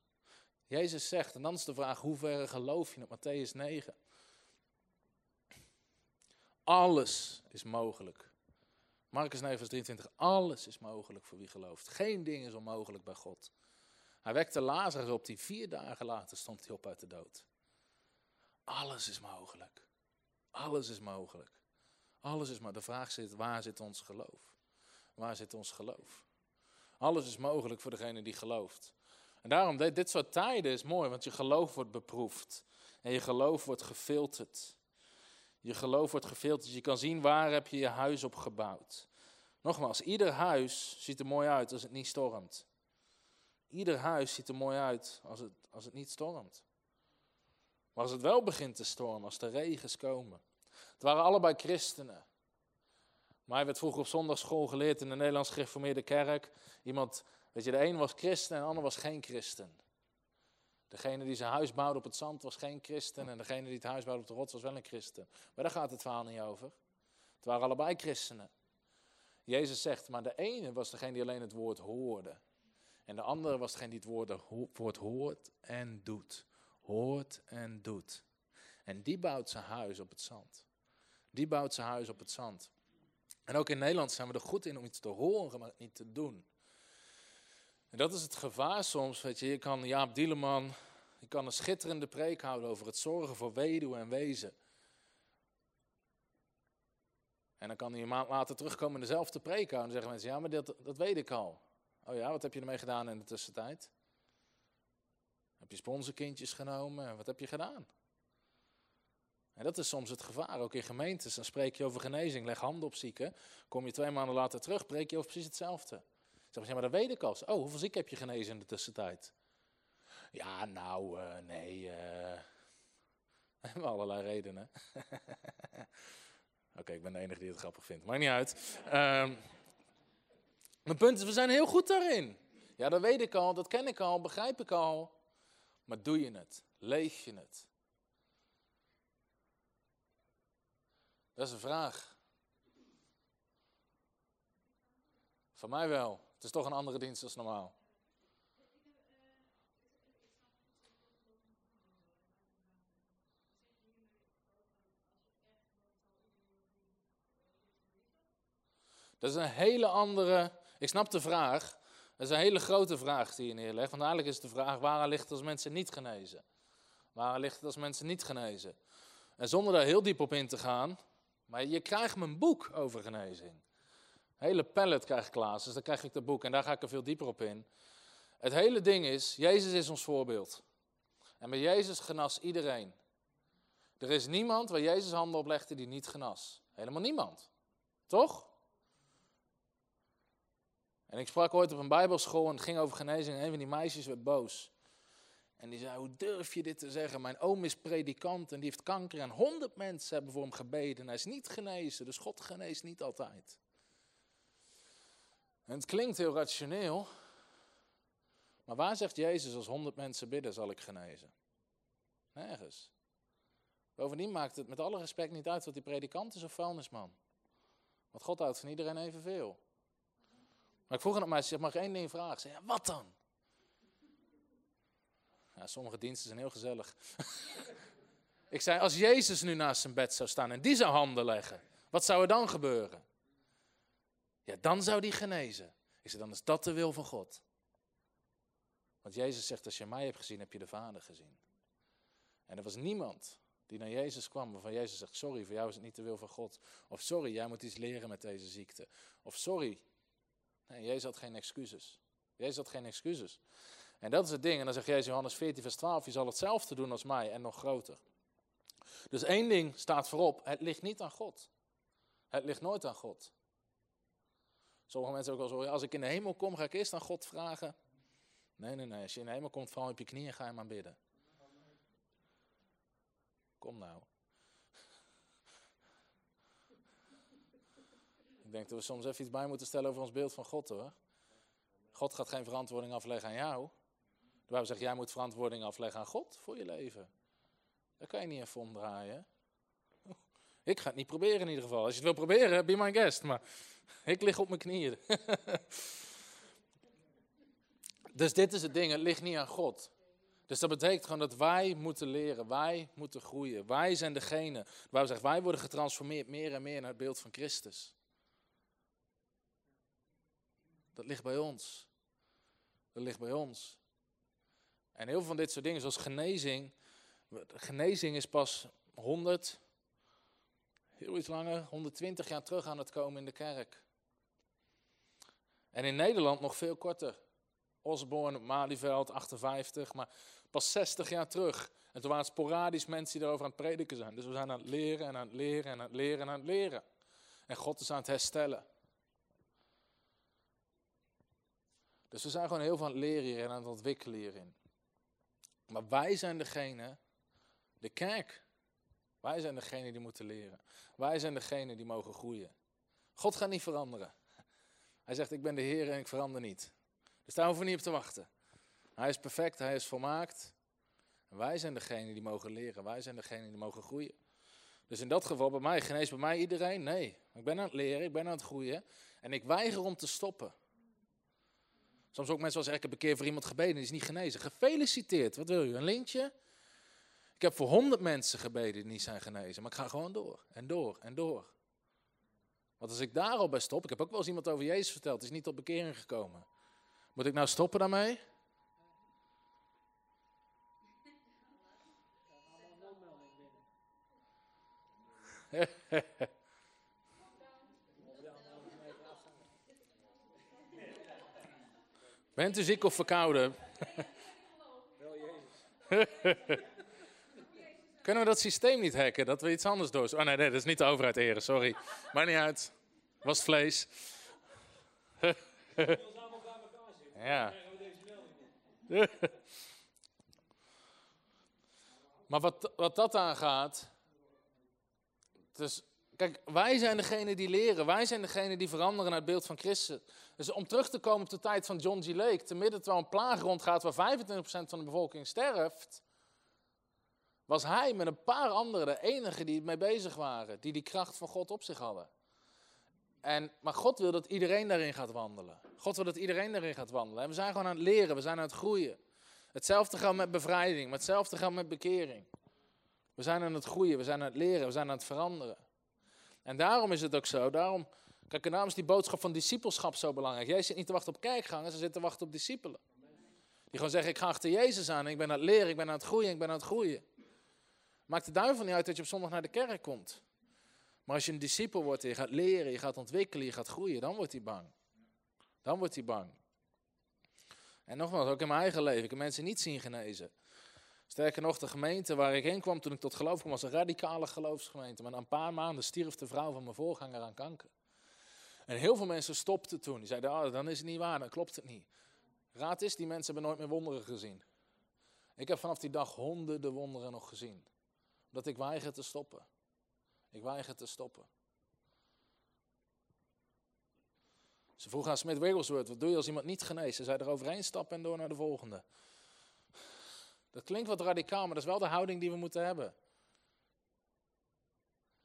A: Jezus zegt, en dan is de vraag, hoe ver geloof je op Matthäus 9? Alles is mogelijk. Marcus 9, vers 23. Alles is mogelijk voor wie gelooft. Geen ding is onmogelijk bij God. Hij wekte Lazarus op, die vier dagen later stond hij op uit de dood. Alles is mogelijk. Alles is mogelijk. Alles is maar. De vraag zit, waar zit ons geloof? Waar zit ons geloof? Alles is mogelijk voor degene die gelooft. En daarom, dit soort tijden is mooi, want je geloof wordt beproefd. En je geloof wordt gefilterd. Je geloof wordt gefilterd. Je kan zien waar heb je je huis op gebouwd. Nogmaals, ieder huis ziet er mooi uit als het niet stormt. Ieder huis ziet er mooi uit als het, als het niet stormt. Maar als het wel begint te stormen, als de regens komen. Het waren allebei christenen. Maar hij werd vroeger op zondagschool geleerd in de Nederlands gereformeerde kerk. Iemand, weet je, de een was christen en de ander was geen christen. Degene die zijn huis bouwde op het zand was geen christen. En degene die het huis bouwde op de rots was wel een christen. Maar daar gaat het verhaal niet over. Het waren allebei christenen. Jezus zegt, maar de ene was degene die alleen het woord hoorde. En de andere was degene die het woord, hoort en doet. Hoort en doet. En die bouwt zijn huis op het zand. Die bouwt zijn huis op het zand. En ook in Nederland zijn we er goed in om iets te horen, maar niet te doen. En dat is het gevaar soms. Je kan Jaap Dieleman, je kan een schitterende preek houden over het zorgen voor weduwe en wezen. En dan kan hij een maand later terugkomen en dezelfde preek houden. En zeggen mensen, ja, maar dat, dat weet ik al. Oh ja, wat heb je ermee gedaan in de tussentijd? Heb je sponsorkindjes genomen? Wat heb je gedaan? En dat is soms het gevaar, ook in gemeentes. Dan spreek je over genezing, leg handen op zieken. Kom je twee maanden later terug, preek je over precies hetzelfde. Zeg maar, dat weet ik al. Oh, hoeveel zieken heb je genezen in de tussentijd? Ja, nou, uh, nee. Uh... We hebben allerlei redenen. [laughs] Oké, ik ben de enige die het grappig vindt. Maakt niet uit. Um, mijn punt is, we zijn heel goed daarin. Ja, dat weet ik al, dat ken ik al, begrijp ik al. Maar doe je het? Leef je het? Dat is een vraag. Van mij wel. Het is toch een andere dienst als normaal. Dat is een hele andere. Ik snap de vraag. Dat is een hele grote vraag die je neerlegt. Want eigenlijk is de vraag: waar ligt het als mensen niet genezen? Waar ligt het als mensen niet genezen? En zonder daar heel diep op in te gaan. Maar je krijgt mijn boek over genezing. Hele pallet krijg ik Klaas, dus dan krijg ik dat boek en daar ga ik er veel dieper op in. Het hele ding is, Jezus is ons voorbeeld. En bij Jezus genas iedereen. Er is niemand waar Jezus handen op legde die niet genas. Helemaal niemand. Toch? En ik sprak ooit op een bijbelschool en het ging over genezing. En een van die meisjes werd boos. En die zei, hoe durf je dit te zeggen? Mijn oom is predikant en die heeft kanker en honderd mensen hebben voor hem gebeden. En hij is niet genezen, dus God geneest niet altijd. En het klinkt heel rationeel. Maar waar zegt Jezus als honderd mensen bidden zal ik genezen? Nergens. Bovendien maakt het met alle respect niet uit wat die predikant is of vuilnisman. Want God houdt van iedereen evenveel. Maar ik vroeg aan het meisje, mag één ding vragen? Ze zei, ja, wat dan? Ja, sommige diensten zijn heel gezellig. [laughs] ik zei, als Jezus nu naast zijn bed zou staan en die zou handen leggen, wat zou er dan gebeuren? Ja, dan zou die genezen. Ik zei, dan is dat de wil van God. Want Jezus zegt, als je mij hebt gezien, heb je de Vader gezien. En er was niemand die naar Jezus kwam, waarvan Jezus zegt, sorry, voor jou is het niet de wil van God. Of sorry, jij moet iets leren met deze ziekte. Of sorry. Nee, Jezus had geen excuses. Jezus had geen excuses. En dat is het ding. En dan zegt Jezus Johannes 14, vers 12, je zal hetzelfde doen als mij en nog groter. Dus één ding staat voorop, het ligt niet aan God. Het ligt nooit aan God. Sommige mensen ook wel zo, als ik in de hemel kom, ga ik eerst aan God vragen. Nee, nee, nee, als je in de hemel komt, val op je knieën en ga je maar bidden. Kom nou. [laughs] Ik denk dat we soms even iets bij moeten stellen over ons beeld van God hoor. God gaat geen verantwoording afleggen aan jou. De Bijbel zegt, jij moet verantwoording afleggen aan God voor je leven. Daar kan je niet even omdraaien. Ik ga het niet proberen in ieder geval. Als je het wil proberen, be my guest. Maar ik lig op mijn knieën. [laughs] dus dit is het ding, het ligt niet aan God. Dus dat betekent gewoon dat wij moeten leren, wij moeten groeien. Wij zijn degene waar we zeggen, wij worden getransformeerd meer en meer naar het beeld van Christus. Dat ligt bij ons. Dat ligt bij ons. En heel veel van dit soort dingen, zoals genezing. Genezing is pas 100, heel iets langer, 120 jaar terug aan het komen in de kerk. En in Nederland nog veel korter. Osborne, Malieveld, 58, maar pas 60 jaar terug. En toen waren sporadisch mensen die erover aan het prediken zijn. Dus we zijn aan het leren en aan het leren en aan het leren en aan het leren. En God is aan het herstellen. Dus we zijn gewoon heel veel aan het leren hier en aan het ontwikkelen hierin. Maar wij zijn degene, de kerk, wij zijn degene die moeten leren. Wij zijn degene die mogen groeien. God gaat niet veranderen. Hij zegt, ik ben de Heer en ik verander niet. Dus daar hoeven we niet op te wachten. Hij is perfect, hij is volmaakt. Wij zijn degene die mogen leren. Wij zijn degene die mogen groeien. Dus in dat geval, bij mij, geneest bij mij iedereen? Nee. Ik ben aan het leren, ik ben aan het groeien. En ik weiger om te stoppen. Soms ook mensen als ik heb een keer voor iemand gebeden, die is niet genezen. Gefeliciteerd, wat wil u, een lintje? Ik heb voor honderd mensen gebeden die niet zijn genezen, maar ik ga gewoon door en door en door. Want als ik daar al bij stop, ik heb ook wel eens iemand over Jezus verteld, die is niet tot bekering gekomen. Moet ik nou stoppen daarmee? [laughs] Bent u ziek of verkouden? [laughs] [laughs] Kunnen we dat systeem niet hacken? Dat we iets anders doen? Oh nee, nee, dat is niet de overheid eren, sorry. Maar niet uit. Was vlees. [laughs] ja. [laughs] maar wat, wat dat aangaat. Dus, kijk, wij zijn degene die leren. Wij zijn degene die veranderen naar het beeld van Christus. Dus om terug te komen op de tijd van John G. Lake, te midden terwijl een plaag rondgaat waar 25% van de bevolking sterft, was hij met een paar anderen de enige die mee bezig waren, die die kracht van God op zich hadden. En, maar God wil dat iedereen daarin gaat wandelen. God wil dat iedereen daarin gaat wandelen. En we zijn gewoon aan het leren, we zijn aan het groeien. Hetzelfde geldt met bevrijding, maar hetzelfde geldt met bekering. We zijn aan het groeien, we zijn aan het leren, we zijn aan het veranderen. En daarom is het ook zo, daarom Kijk, daarom is die boodschap van discipelschap zo belangrijk. Jij zit niet te wachten op kijkgangers, ze zit te wachten op discipelen. Die gewoon zeggen, ik ga achter Jezus aan, ik ben aan het leren, ik ben aan het groeien, ik ben aan het groeien. Maakt de duivel niet uit dat je op zondag naar de kerk komt. Maar als je een discipel wordt en je gaat leren, je gaat ontwikkelen, je gaat groeien, dan wordt hij bang. Dan wordt hij bang. En nogmaals, ook in mijn eigen leven, ik heb mensen niet zien genezen. Sterker nog, de gemeente waar ik heen kwam toen ik tot geloof kwam, was een radicale geloofsgemeente. Maar na een paar maanden stierf de vrouw van mijn voorganger aan kanker. En heel veel mensen stopten toen. Die zeiden, oh, dan is het niet waar, dan klopt het niet. Raad is, die mensen hebben nooit meer wonderen gezien. Ik heb vanaf die dag honderden wonderen nog gezien. Omdat ik weiger te stoppen. Ik weiger te stoppen. Ze vroegen aan Smith Wigglesworth, wat doe je als iemand niet geneest? Ze zei er overheen stappen en door naar de volgende. Dat klinkt wat radicaal, maar dat is wel de houding die we moeten hebben.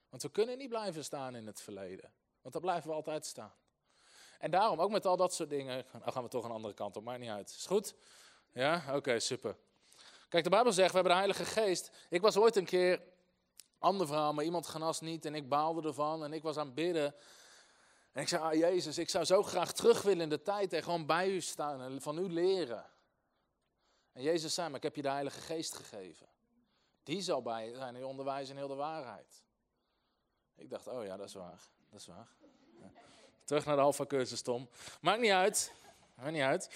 A: Want we kunnen niet blijven staan in het verleden. Want daar blijven we altijd staan. En daarom, ook met al dat soort dingen, nou gaan we toch een andere kant op, maakt niet uit. Is goed? Ja? Oké, super. Kijk, de Bijbel zegt, we hebben de Heilige Geest. Ik was ooit een keer, ander verhaal, maar iemand genas niet en ik baalde ervan en ik was aan het bidden. En ik zei, ah Jezus, ik zou zo graag terug willen in de tijd en gewoon bij u staan en van u leren. En Jezus zei, maar ik heb je de Heilige Geest gegeven. Die zal bij zijn in onderwijs en heel de waarheid. Ik dacht, oh ja, dat is waar dat is waar. Terug naar de alfa-cursus, Tom. Maakt niet uit. Maakt niet uit.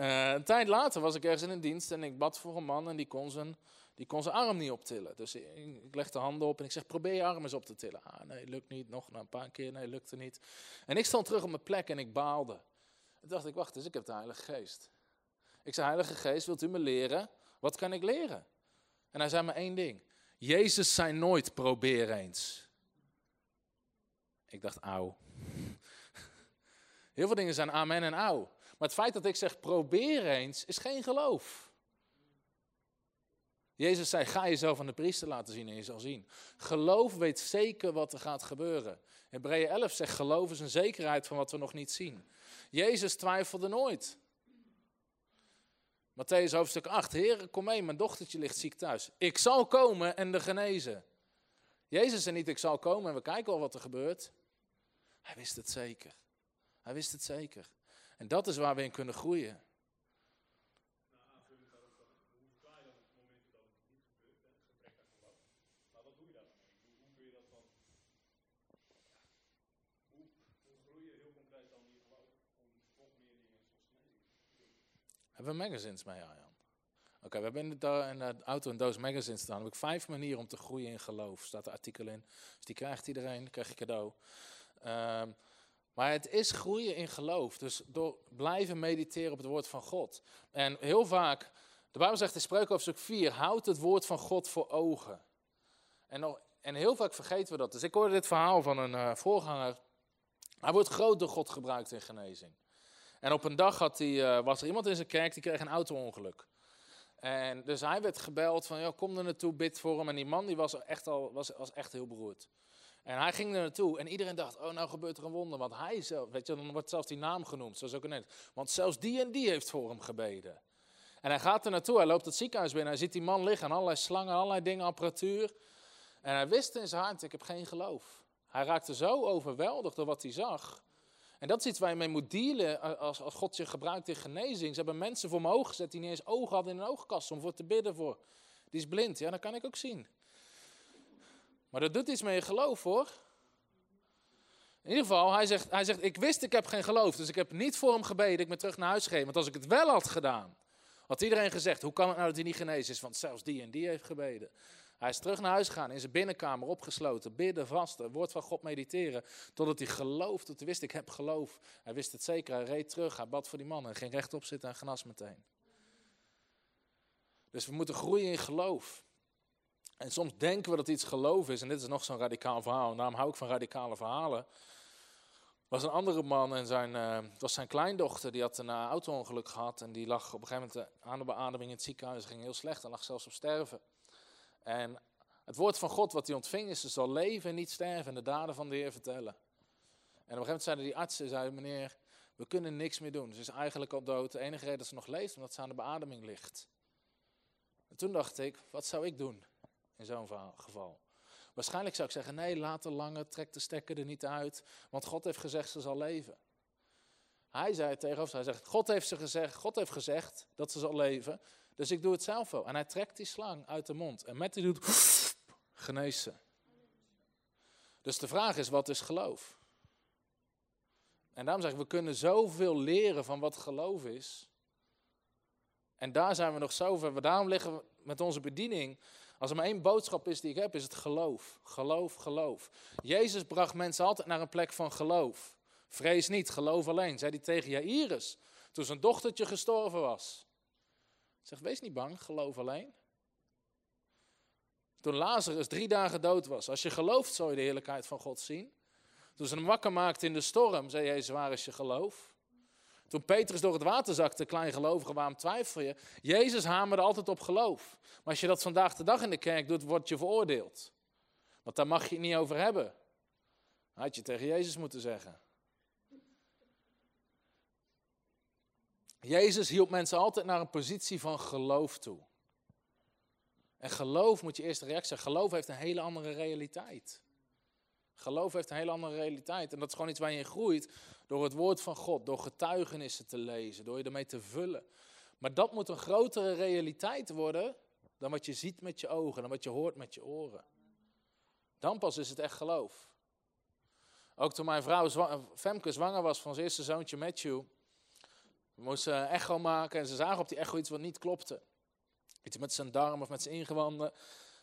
A: Uh, een tijd later was ik ergens in een dienst en ik bad voor een man en die kon zijn, die kon zijn arm niet optillen. Dus ik, ik leg de handen op en ik zeg, probeer je arm eens op te tillen. Ah, nee, lukt niet. Nog een paar keer, nee, lukte niet. En ik stond terug op mijn plek en ik baalde. Toen dacht ik, wacht eens, ik heb de Heilige Geest. Ik zei, Heilige Geest, wilt u me leren? Wat kan ik leren? En hij zei me één ding. Jezus zei nooit, probeer eens. Ik dacht, auw. [laughs] Heel veel dingen zijn amen en auw. Maar het feit dat ik zeg, probeer eens, is geen geloof. Jezus zei, ga jezelf aan de priester laten zien en je zal zien. Geloof weet zeker wat er gaat gebeuren. Hebreeën 11 zegt, geloof is een zekerheid van wat we nog niet zien. Jezus twijfelde nooit. Matthäus hoofdstuk 8, Heer, kom mee, mijn dochtertje ligt ziek thuis. Ik zal komen en de genezen. Jezus zei niet, ik zal komen en we kijken al wat er gebeurt. Hij wist het zeker. Hij wist het zeker. En dat is waar we in kunnen groeien. Hebben we magazines mee, Arjan? Oké, we hebben in de, in de, auto een doos magazines staan. Dan heb ik vijf manieren om te groeien in geloof. Staat er artikel in. Dus die krijgt iedereen, krijg je cadeau. Um, maar het is groeien in geloof. Dus door blijven mediteren op het woord van God. En heel vaak, de Bijbel zegt in Spreuken hoofdstuk 4, houd het woord van God voor ogen. En, en heel vaak vergeten we dat. Dus ik hoorde dit verhaal van een uh, voorganger. Hij wordt groot door God gebruikt in genezing. En op een dag had uh, was er iemand in zijn kerk die kreeg een auto-ongeluk. En dus hij werd gebeld van, ja, kom er naartoe, bid voor hem. En die man die was, echt al, was echt heel beroerd. En hij ging er naartoe en iedereen dacht, oh nou gebeurt er een wonder. Want hij zelf, weet je, dan wordt zelfs die naam genoemd, zoals ook net. Want zelfs die en die heeft voor hem gebeden. En hij gaat er naartoe, hij loopt het ziekenhuis binnen, hij ziet die man liggen, allerlei slangen, allerlei dingen, apparatuur. En hij wist in zijn hart, ik heb geen geloof. Hij raakte zo overweldigd door wat hij zag. En dat is iets waar je mee moet dealen als, als God je gebruikt in genezing. Ze hebben mensen voor mijn ogen gezet die niet eens ogen hadden in een oogkast om voor te bidden voor. Die is blind, ja, dat kan ik ook zien. Maar dat doet iets met je geloof hoor. In ieder geval, hij zegt, hij zegt, ik wist ik heb geen geloof, dus ik heb niet voor hem gebeden, ik ben terug naar huis gegaan. Want als ik het wel had gedaan, had iedereen gezegd, hoe kan het nou dat hij niet genezen is, want zelfs die en die heeft gebeden. Hij is terug naar huis gegaan, in zijn binnenkamer opgesloten, bidden, vasten, woord van God mediteren, totdat hij geloofde, hij wist, ik heb geloof. Hij wist het zeker, hij reed terug, hij bad voor die man en ging rechtop zitten en genas meteen. Dus we moeten groeien in geloof. En soms denken we dat iets geloof is, en dit is nog zo'n radicaal verhaal, daarom hou ik van radicale verhalen. Er was een andere man en zijn, het was zijn kleindochter, die had een uh, auto-ongeluk gehad en die lag op een gegeven moment uh, aan de beademing in het ziekenhuis, ging heel slecht en lag zelfs op sterven. En het woord van God wat hij ontving is, ze zal leven en niet sterven en de daden van de Heer vertellen. En op een gegeven moment zeiden die artsen, zeiden meneer, we kunnen niks meer doen. Ze is eigenlijk al dood. De enige reden dat ze nog leeft, omdat ze aan de beademing ligt. En toen dacht ik, wat zou ik doen? In zo'n geval. Waarschijnlijk zou ik zeggen, nee, laat de lange, trek de stekker er niet uit, want God heeft gezegd ze zal leven. Hij zei het tegenover, hij zegt, God heeft, ze gezegd, God heeft gezegd dat ze zal leven, dus ik doe het zelf wel. En hij trekt die slang uit de mond en met die doet, [laughs] geneest ze. Dus de vraag is, wat is geloof? En daarom zeg ik, we kunnen zoveel leren van wat geloof is. En daar zijn we nog zo ver. Daarom liggen we met onze bediening als er maar één boodschap is die ik heb, is het geloof. Geloof, geloof. Jezus bracht mensen altijd naar een plek van geloof. Vrees niet, geloof alleen, zei hij tegen Jairus, toen zijn dochtertje gestorven was. Zeg, wees niet bang, geloof alleen. Toen Lazarus drie dagen dood was, als je gelooft, zal je de heerlijkheid van God zien. Toen ze hem wakker maakte in de storm, zei Jezus, waar is je geloof? Toen Petrus door het water zakte, kleingelovige, waarom twijfel je? Jezus hamerde altijd op geloof. Maar als je dat vandaag de dag in de kerk doet, word je veroordeeld. Want daar mag je het niet over hebben. Had je tegen Jezus moeten zeggen. Jezus hielp mensen altijd naar een positie van geloof toe. En geloof moet je eerste reactie zijn. Geloof heeft een hele andere realiteit. Geloof heeft een hele andere realiteit. En dat is gewoon iets waar je in groeit door het woord van God, door getuigenissen te lezen, door je ermee te vullen. Maar dat moet een grotere realiteit worden dan wat je ziet met je ogen, dan wat je hoort met je oren. Dan pas is het echt geloof. Ook toen mijn vrouw Femke zwanger was van zijn eerste zoontje Matthew, we moesten een echo maken en ze zagen op die echo iets wat niet klopte. Iets met zijn darm of met zijn ingewanden.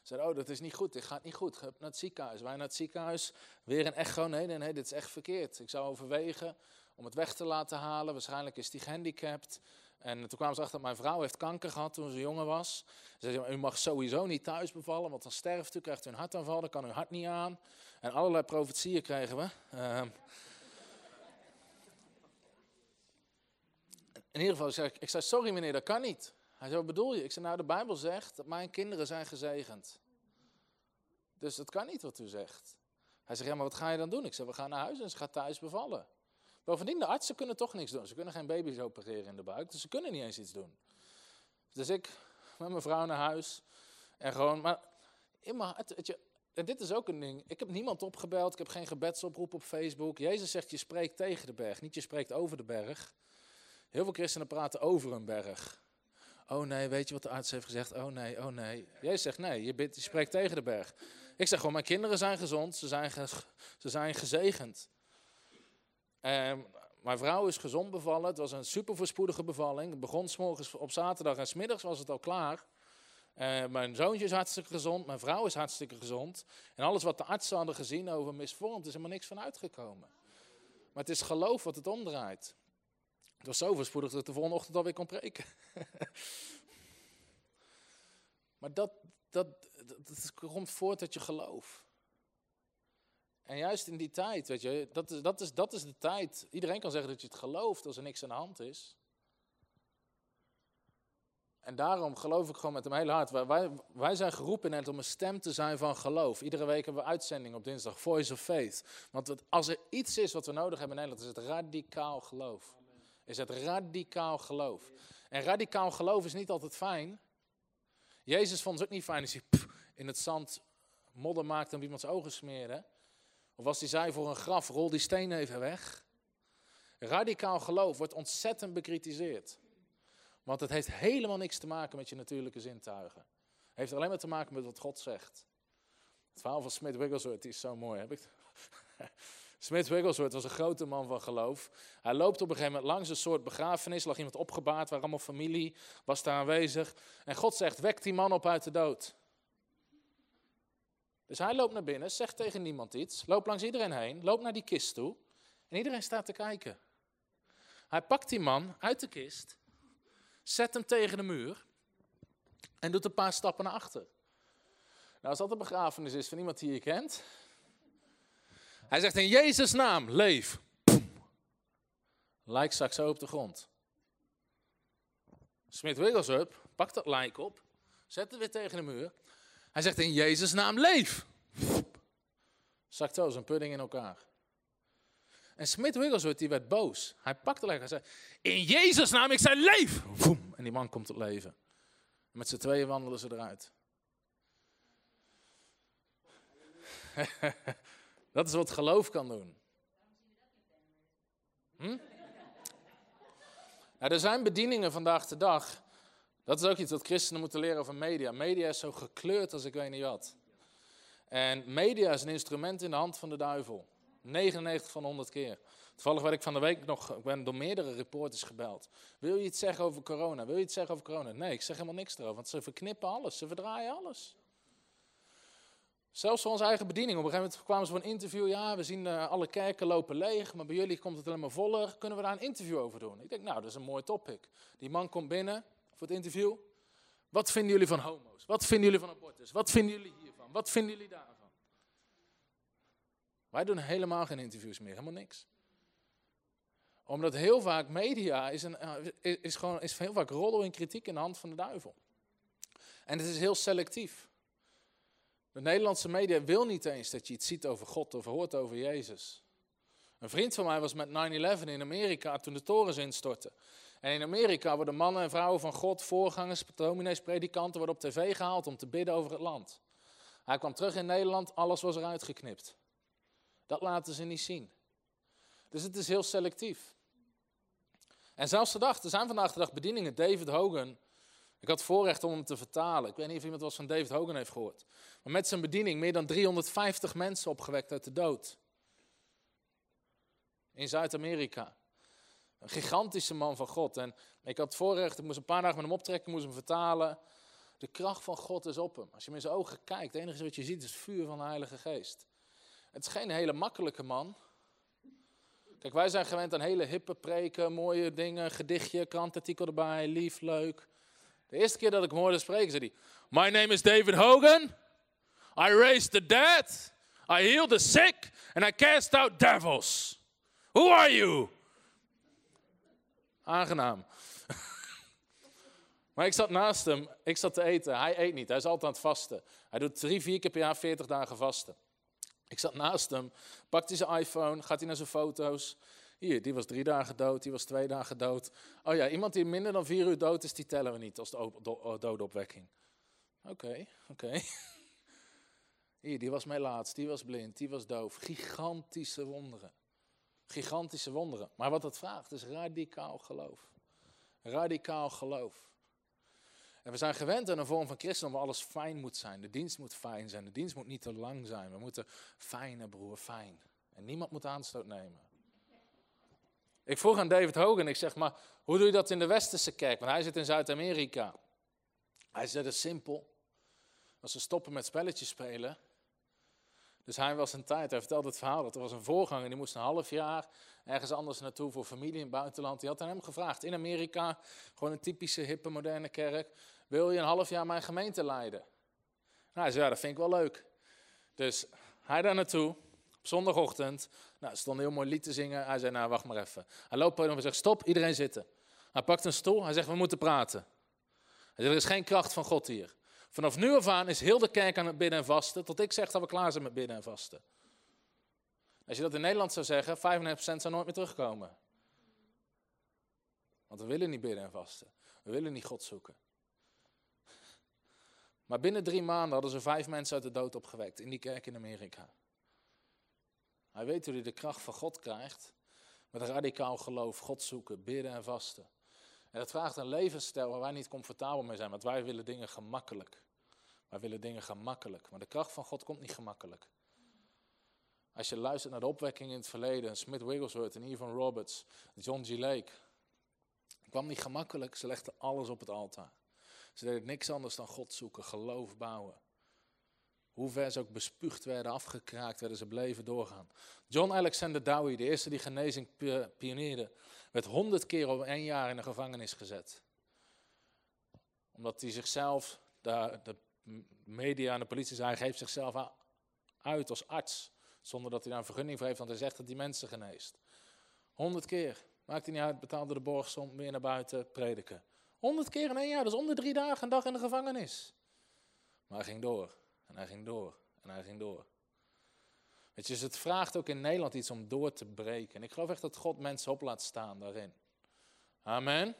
A: Zeiden, oh, dat is niet goed, dit gaat niet goed. Ga naar het ziekenhuis. Wij naar het ziekenhuis, weer een echo. Nee, nee, nee, dit is echt verkeerd. Ik zou overwegen om het weg te laten halen. Waarschijnlijk is die gehandicapt. En toen kwamen ze achter dat mijn vrouw heeft kanker gehad toen ze jonger was. Ze zei, u mag sowieso niet thuis bevallen, want dan sterft u, krijgt u een hartaanval, dan kan uw hart niet aan. En allerlei profetieën kregen we. Uh, in ieder geval, ik zei, ik zei, sorry meneer, dat kan niet. Hij zei, wat bedoel je? Ik zei, nou de Bijbel zegt dat mijn kinderen zijn gezegend. Dus dat kan niet wat u zegt. Hij zegt, ja, maar wat ga je dan doen? Ik zeg, we gaan naar huis en ze gaat thuis bevallen. Bovendien, de artsen kunnen toch niks doen. Ze kunnen geen baby's opereren in de buik, dus ze kunnen niet eens iets doen. Dus ik met mijn vrouw naar huis en gewoon, maar dit is ook een ding. Ik heb niemand opgebeld, ik heb geen gebedsoproep op Facebook. Jezus zegt, je spreekt tegen de berg, niet je spreekt over de berg. Heel veel christenen praten over een berg. Oh nee, weet je wat de arts heeft gezegd? Oh nee, oh nee. Jezus zegt, nee, je, je spreekt tegen de berg. Ik zeg gewoon, mijn kinderen zijn gezond, ze zijn, ze zijn gezegend. En mijn vrouw is gezond bevallen, het was een super voorspoedige bevalling. Het begon s morgens op zaterdag en smiddags was het al klaar. Uh, mijn zoontje is hartstikke gezond, mijn vrouw is hartstikke gezond. En alles wat de artsen hadden gezien over misvormd, is helemaal niks van uitgekomen. Maar het is geloof wat het omdraait. Het was zo voorspoedig dat ik de volgende ochtend alweer kon preken. [laughs] maar dat, dat, dat, komt voort uit je geloof. En juist in die tijd, weet je, dat is, dat, is, dat is de tijd. Iedereen kan zeggen dat je het gelooft als er niks aan de hand is. En daarom geloof ik gewoon met hem heel hard. Wij, wij zijn geroepen net om een stem te zijn van geloof. Iedere week hebben we uitzending op dinsdag, Voice of Faith. Want als er iets is wat we nodig hebben in Nederland, is het radicaal geloof. Is het radicaal geloof. En radicaal geloof is niet altijd fijn. Jezus vond het ook niet fijn als hij in het zand modder maakte en iemands ogen smeerde. Of als hij zei voor een graf, rol die steen even weg. Radicaal geloof wordt ontzettend bekritiseerd. Want het heeft helemaal niks te maken met je natuurlijke zintuigen. Het heeft alleen maar te maken met wat God zegt. Het verhaal van Smith Wigglesworth is zo mooi. Heb ik [laughs] Smith Wigglesworth was een grote man van geloof. Hij loopt op een gegeven moment langs een soort begrafenis. lag iemand opgebaard, waar allemaal familie was daar aanwezig. En God zegt, wek die man op uit de dood. Dus hij loopt naar binnen, zegt tegen niemand iets. Loopt langs iedereen heen, loopt naar die kist toe. En iedereen staat te kijken. Hij pakt die man uit de kist zet hem tegen de muur en doet een paar stappen naar achter. Nou, als dat een begrafenis is van iemand die je kent. Hij zegt in Jezus' naam, leef. Lijk zak zo op de grond. Smit Wigglesworth pakt dat lijk op, zet het weer tegen de muur. Hij zegt in Jezus' naam, leef. Zakt zo zijn pudding in elkaar. En Smith Wigglesworth die werd boos. Hij pakte lekker en zei, in Jezus naam, ik zei leef. En die man komt tot leven. En met z'n tweeën wandelen ze eruit. [laughs] dat is wat geloof kan doen. Hm? er zijn bedieningen vandaag de dag. Dat is ook iets wat christenen moeten leren over media. Media is zo gekleurd als ik weet niet wat. En media is een instrument in de hand van de duivel. 99 van 100 keer. Toevallig werd ik van de week nog, ik ben door meerdere reporters gebeld. Wil je iets zeggen over corona? Wil je iets zeggen over corona? Nee, ik zeg helemaal niks erover, want ze verknippen alles, ze verdraaien alles. Zelfs voor onze eigen bediening. Op een gegeven moment kwamen ze voor een interview. Ja, we zien uh, alle kerken lopen leeg, maar bij jullie komt het alleen maar voller. Kunnen we daar een interview over doen? Ik denk, nou, dat is een mooi topic. Die man komt binnen voor het interview. Wat vinden jullie van homo's? Wat vinden jullie van abortus? Wat vinden jullie hiervan? Wat vinden jullie daarvan? Wij doen helemaal geen interviews meer, helemaal niks. Omdat heel vaak media is, een, eh, is, gewoon, is heel vaak roddel en kritiek in de hand van de duivel. En het is heel selectief. De Nederlandse media wil niet eens dat je iets ziet over God of hoort over Jezus. Een vriend van mij was met 9-11 in Amerika toen de torens instortten. En in Amerika worden mannen en vrouwen van God, voorgangers, dominees, predikanten, worden op tv gehaald om te bidden over het land. Hij kwam terug in Nederland, alles was eruit geknipt. Dat laten ze niet zien. Dus het is heel selectief. En zelfs de dag, er zijn vandaag de dag bedieningen. David Hogan, ik had voorrecht om hem te vertalen. Ik weet niet of iemand was van David Hogan heeft gehoord. Maar met zijn bediening meer dan 350 mensen opgewekt uit de dood. In Zuid-Amerika. Een gigantische man van God. En ik had voorrecht, ik moest een paar dagen met hem optrekken, moest hem vertalen. De kracht van God is op hem. Als je hem in zijn ogen kijkt, het enige wat je ziet is het vuur van de Heilige Geest. Het is geen hele makkelijke man. Kijk, wij zijn gewend aan hele hippe preken, mooie dingen, gedichtje, krantartikel erbij, lief, leuk. De eerste keer dat ik hem hoorde spreken, zei hij: My name is David Hogan. I raised the dead. I healed the sick. And I cast out devils. Who are you? Aangenaam. [laughs] Maar ik zat naast hem, ik zat te eten. Hij eet niet, hij is altijd aan het vasten. Hij doet drie, vier keer per jaar 40 dagen vasten. Ik zat naast hem, pakt hij zijn iPhone, gaat hij naar zijn foto's. Hier, die was drie dagen dood, die was twee dagen dood. Oh ja, iemand die minder dan vier uur dood is, die tellen we niet als de doodopwekking. Oké, oké. [laughs] Hier, die was mij laatst, die was blind, die was doof. Gigantische wonderen. Gigantische wonderen. Maar wat dat vraagt is radicaal geloof. Radicaal geloof. En we zijn gewend aan een vorm van christen waar alles fijn moet zijn. De dienst moet fijn zijn. De dienst moet niet te lang zijn. We moeten fijne broer, fijn. En niemand moet aanstoot nemen. Ik vroeg aan David Hogan, ik zeg maar, hoe doe je dat in de westerse kerk? Want hij zit in Zuid-Amerika. Hij zei, het is simpel. Als ze stoppen met spelletjes spelen. Dus hij was een tijd, hij vertelde het verhaal, dat er was een voorganger, die moest een half jaar ergens anders naartoe voor familie in het buitenland. Die had aan hem gevraagd, in Amerika, gewoon een typische hippe moderne kerk, wil je een half jaar mijn gemeente leiden? Nou, hij zei, ja, dat vind ik wel leuk. Dus hij daar naartoe, op zondagochtend, nou, stond een heel mooi lied te zingen. Hij zei, nou, wacht maar even. Hij loopt en zegt, stop, iedereen zitten. Hij pakt een stoel, hij zegt, we moeten praten. Hij zegt, er is geen kracht van God hier. Vanaf nu af aan is heel de kerk aan het bidden en vasten, tot ik zeg dat we klaar zijn met bidden en vasten. Als je dat in Nederland zou zeggen, 95% zou nooit meer terugkomen. Want we willen niet bidden en vasten. We willen niet God zoeken. Maar binnen drie maanden hadden ze vijf mensen uit de dood opgewekt in die kerk in Amerika. Hij weet hoe hij de kracht van God krijgt. Met radicaal geloof, God zoeken, bidden en vasten. En dat vraagt een levensstijl waar wij niet comfortabel mee zijn, want wij willen dingen gemakkelijk. Wij willen dingen gemakkelijk, maar de kracht van God komt niet gemakkelijk. Als je luistert naar de opwekking in het verleden, Smith Wigglesworth en Ivan Roberts, John G. Lake, kwam niet gemakkelijk, ze legden alles op het altaar. Ze deden niks anders dan God zoeken, geloof bouwen. Hoe ver ze ook bespuugd werden, afgekraakt werden, ze bleven doorgaan. John Alexander Dowie, de eerste die genezing pioneerde, werd honderd keer op één jaar in de gevangenis gezet. Omdat hij zichzelf, de, de media en de politie zei, hij geeft zichzelf uit als arts. Zonder dat hij daar een vergunning voor heeft, want hij zegt dat hij mensen geneest. Honderd keer. Maakt hij niet uit, betaalde de borgsom, weer naar buiten, prediken. Honderd keer in één jaar, dus onder drie dagen een dag in de gevangenis. Maar hij ging door, en hij ging door, en hij ging door. Weet je, dus het vraagt ook in Nederland iets om door te breken. En ik geloof echt dat God mensen op laat staan daarin. Amen.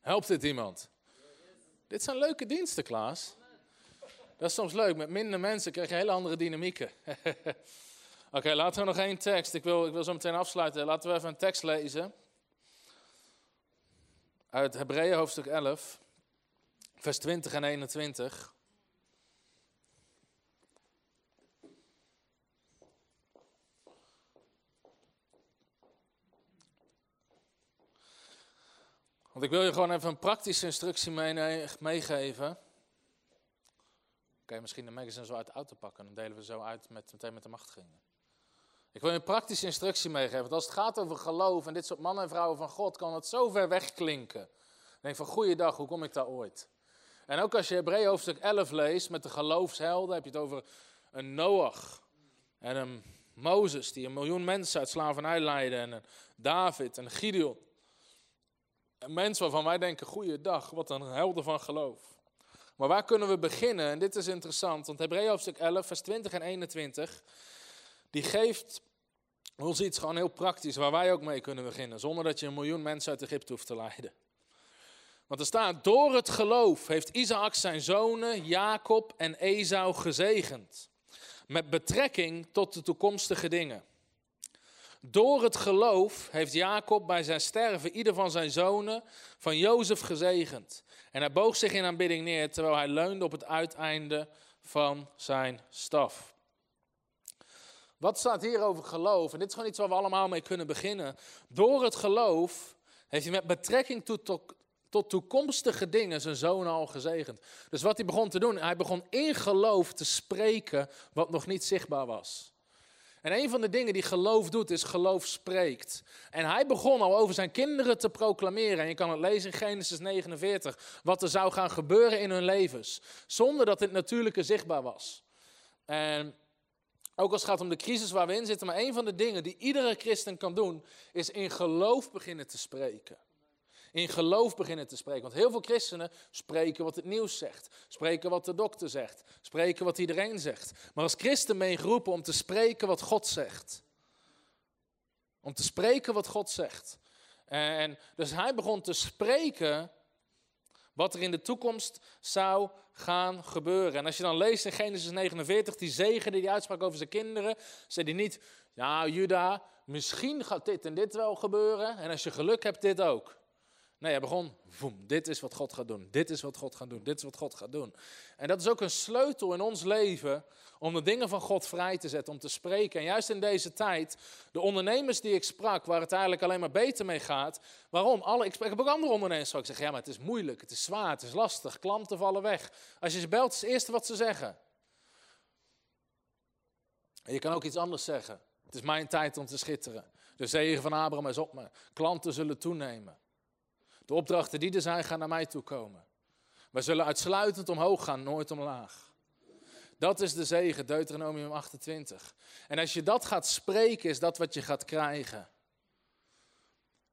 A: Helpt dit iemand? Dit zijn leuke diensten, Klaas. Dat is soms leuk. Met minder mensen krijg je hele andere dynamieken. [laughs] Oké, laten we nog één tekst. Ik wil, ik wil zo meteen afsluiten. Laten we even een tekst lezen. Uit Hebreeën hoofdstuk 11, vers 20 en 21. Want ik wil je gewoon even een praktische instructie meegeven. Oké, misschien de magazine zo uit de auto pakken. Dan delen we zo uit met, meteen met de machtigingen. Ik wil je een praktische instructie meegeven. Want als het gaat over geloof en dit soort mannen en vrouwen van God, kan het zo ver wegklinken. Dan denk van, goeiedag, hoe kom ik daar ooit? En ook als je Hebreeën hoofdstuk 11 leest met de geloofshelden, heb je het over een Noach en een Mozes die een miljoen mensen uit slavernij leidden en een David en Gideon. Een mens waarvan wij denken, goeiedag, wat een helden van geloof. Maar waar kunnen we beginnen? En dit is interessant, want Hebreeën hoofdstuk 11, vers 20 en 21, die geeft ons iets gewoon heel praktisch waar wij ook mee kunnen beginnen, zonder dat je een miljoen mensen uit Egypte hoeft te leiden. Want er staat, door het geloof heeft Isaac zijn zonen Jacob en Esau gezegend, met betrekking tot de toekomstige dingen. Door het geloof heeft Jacob bij zijn sterven ieder van zijn zonen van Jozef gezegend. En hij boog zich in aanbidding neer terwijl hij leunde op het uiteinde van zijn staf. Wat staat hier over geloof? En dit is gewoon iets waar we allemaal mee kunnen beginnen. Door het geloof heeft hij met betrekking tot, tot toekomstige dingen zijn zoon al gezegend. Dus wat hij begon te doen, hij begon in geloof te spreken wat nog niet zichtbaar was. En een van de dingen die geloof doet, is geloof spreekt. En hij begon al over zijn kinderen te proclameren. En je kan het lezen in Genesis 49, wat er zou gaan gebeuren in hun levens. Zonder dat het natuurlijke zichtbaar was. En ook als het gaat om de crisis waar we in zitten, maar een van de dingen die iedere christen kan doen, is in geloof beginnen te spreken. In geloof beginnen te spreken. Want heel veel christenen spreken wat het nieuws zegt, spreken wat de dokter zegt, spreken wat iedereen zegt. Maar als christen ben om te spreken wat God zegt. Om te spreken wat God zegt. En dus hij begon te spreken wat er in de toekomst zou gaan gebeuren. En als je dan leest in Genesis 49, die zegen die hij uitsprak over zijn kinderen, zei hij niet, ja Juda, misschien gaat dit en dit wel gebeuren. En als je geluk hebt, dit ook. Nee, hij begon, voem, dit is wat God gaat doen, dit is wat God gaat doen, dit is wat God gaat doen. En dat is ook een sleutel in ons leven om de dingen van God vrij te zetten, om te spreken. En juist in deze tijd, de ondernemers die ik sprak, waar het eigenlijk alleen maar beter mee gaat. Waarom? Alle, ik, heb ook andere ondernemers Ik zeg, ja, maar het is moeilijk, het is zwaar, het is lastig, klanten vallen weg. Als je ze belt, is het eerste wat ze zeggen. En je kan ook iets anders zeggen. Het is mijn tijd om te schitteren. De zegen van Abraham is op me. Klanten zullen toenemen. De opdrachten die er zijn, gaan naar mij toe komen. We zullen uitsluitend omhoog gaan, nooit omlaag. Dat is de zegen, Deuteronomium 28. En als je dat gaat spreken, is dat wat je gaat krijgen.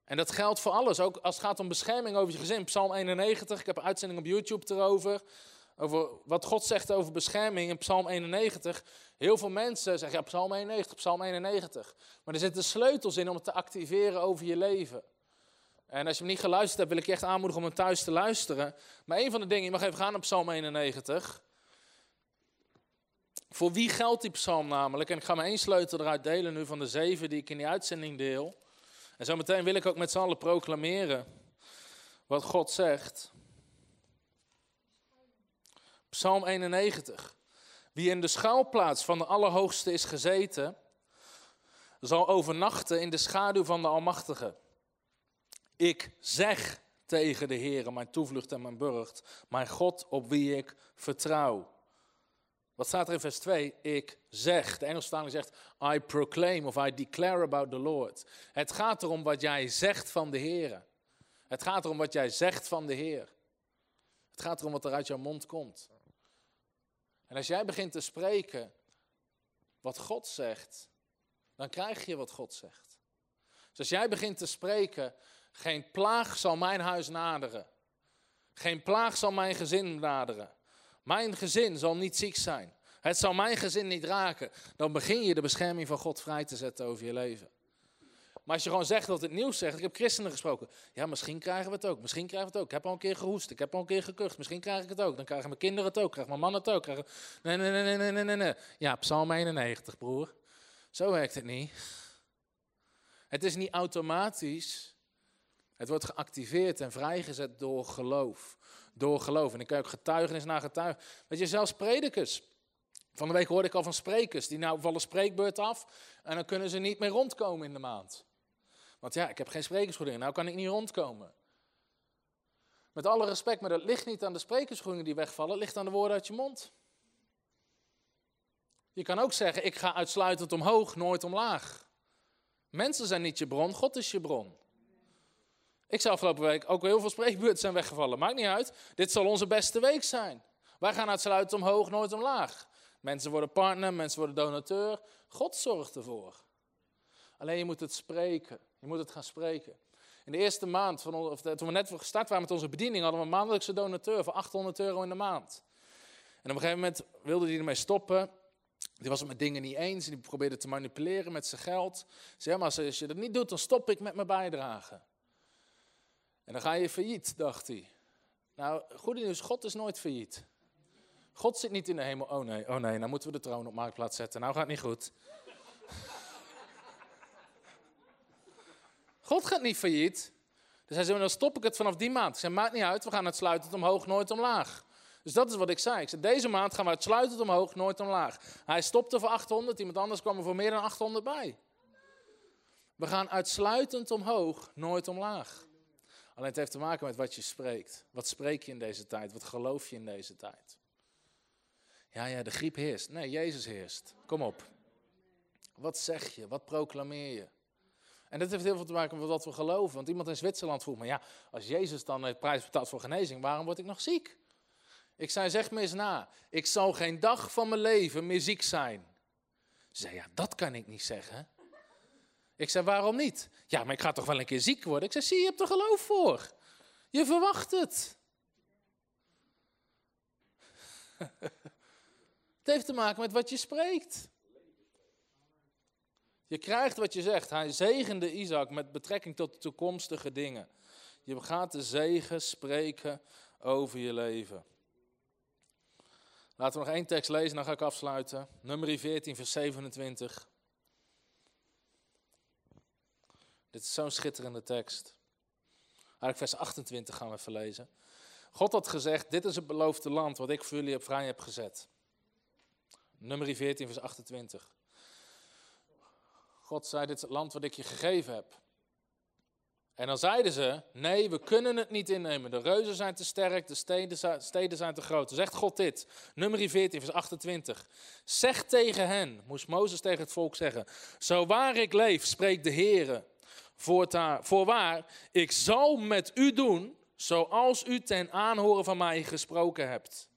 A: En dat geldt voor alles, ook als het gaat om bescherming over je gezin. Psalm 91, ik heb een uitzending op YouTube erover. Over wat God zegt over bescherming in Psalm 91. Heel veel mensen zeggen, ja, Psalm 91, Psalm 91. Maar er zitten sleutels in om het te activeren over je leven. En als je hem niet geluisterd hebt, wil ik je echt aanmoedigen om hem thuis te luisteren. Maar een van de dingen, je mag even gaan op Psalm 91. Voor wie geldt die psalm namelijk? En ik ga maar één sleutel eruit delen nu van de zeven die ik in die uitzending deel. En zometeen wil ik ook met z'n allen proclameren wat God zegt. Psalm 91. Wie in de schuilplaats van de Allerhoogste is gezeten, zal overnachten in de schaduw van de Almachtige. Ik zeg tegen de Heer, mijn toevlucht en mijn burcht, mijn God op wie ik vertrouw. Wat staat er in vers 2? Ik zeg. De Engelse vertaling zegt, I proclaim of I declare about the Lord. Het gaat erom wat jij zegt van de Heer. Het gaat erom wat jij zegt van de Heer. Het gaat erom wat er uit jouw mond komt. En als jij begint te spreken wat God zegt, dan krijg je wat God zegt. Dus als jij begint te spreken, geen plaag zal mijn huis naderen. Geen plaag zal mijn gezin naderen. Mijn gezin zal niet ziek zijn. Het zal mijn gezin niet raken. Dan begin je de bescherming van God vrij te zetten over je leven. Maar als je gewoon zegt dat het nieuws zegt, ik heb christenen gesproken. Ja, misschien krijgen we het ook. Misschien krijgen we het ook. Ik heb al een keer gehoest. Ik heb al een keer gekucht. Misschien krijg ik het ook. Dan krijgen mijn kinderen het ook. Krijgen mijn mannen het ook. Krijgen... Nee, nee, nee, nee, nee, nee, nee. Ja, Psalm 91, broer. Zo werkt het niet. Het is niet automatisch. Het wordt geactiveerd en vrijgezet door geloof door geloof. En ik kan ook getuigenis na getuigenis. Weet je, zelfs predikers. Van de week hoorde ik al van sprekers. Die nou vallen spreekbeurt af. En dan kunnen ze niet meer rondkomen in de maand. Want ja, ik heb geen sprekersvergoeding. Nou kan ik niet rondkomen. Met alle respect, maar dat ligt niet aan de sprekersvergoedingen die wegvallen. Het ligt aan de woorden uit je mond. Je kan ook zeggen, ik ga uitsluitend omhoog, nooit omlaag. Mensen zijn niet je bron, God is je bron. Ik zou afgelopen week ook heel veel spreekbeurten zijn weggevallen. Maakt niet uit. Dit zal onze beste week zijn. Wij gaan uitsluitend omhoog, nooit omlaag. Mensen worden partner, mensen worden donateur. God zorgt ervoor. Alleen je moet het spreken. Je moet het gaan spreken. In de eerste maand, van, of toen we net gestart waren met onze bediening, hadden we een maandelijkse donateur voor 800 euro in de maand. En op een gegeven moment wilde hij ermee stoppen. Die was het met dingen niet eens. Die probeerde te manipuleren met zijn geld. Zeg maar, als je dat niet doet, dan stop ik met mijn bijdrage. En dan ga je failliet, dacht hij. Nou, goed nieuws, God is nooit failliet. God zit niet in de hemel. Oh nee, oh nee, nou moeten we de troon op marktplaats zetten. Nou gaat niet goed. [laughs] God gaat niet failliet. Dus hij zei, dan stop ik het vanaf die maand. Ik zei, maakt niet uit, we gaan het sluitend omhoog, nooit omlaag. Dus dat is wat ik zei. Ik zei, deze maand gaan we het sluitend omhoog, nooit omlaag. Hij stopte voor 800, iemand anders kwam er voor meer dan 800 bij. We gaan uitsluitend omhoog, nooit omlaag. Alleen het heeft te maken met wat je spreekt. Wat spreek je in deze tijd? Wat geloof je in deze tijd? Ja, ja, de griep heerst. Nee, Jezus heerst. Kom op. Wat zeg je? Wat proclameer je? En dat heeft heel veel te maken met wat we geloven. Want iemand in Zwitserland vroeg me, ja, als Jezus dan het prijs betaalt voor genezing, waarom word ik nog ziek? Ik zei, zeg me eens na, ik zal geen dag van mijn leven meer ziek zijn. Ze zei, ja, dat kan ik niet zeggen. Ik zei, waarom niet? Ja, maar ik ga toch wel een keer ziek worden? Ik zei, zie je, hebt er geloof voor. Je verwacht het. [laughs] het heeft te maken met wat je spreekt. Je krijgt wat je zegt. Hij zegende Isaac met betrekking tot toekomstige dingen. Je gaat de zegen spreken over je leven. Laten we nog één tekst lezen, dan ga ik afsluiten. Nummer 14, vers 27. Dit is zo'n schitterende tekst. Eigenlijk vers 28 gaan we even lezen. God had gezegd, dit is het beloofde land wat ik voor jullie op vrij heb gezet. Nummer 14, vers 28. God zei, dit is het land wat ik je gegeven heb. En dan zeiden ze, nee, we kunnen het niet innemen. De reuzen zijn te sterk, de steden, zijn te groot. Dan zegt God dit, nummer 14, vers 28. Zeg tegen hen, moest Mozes tegen het volk zeggen, zo waar ik leef, spreekt de Heere. Voorwaar, ik zal met u doen zoals u ten aanhoren van mij gesproken hebt.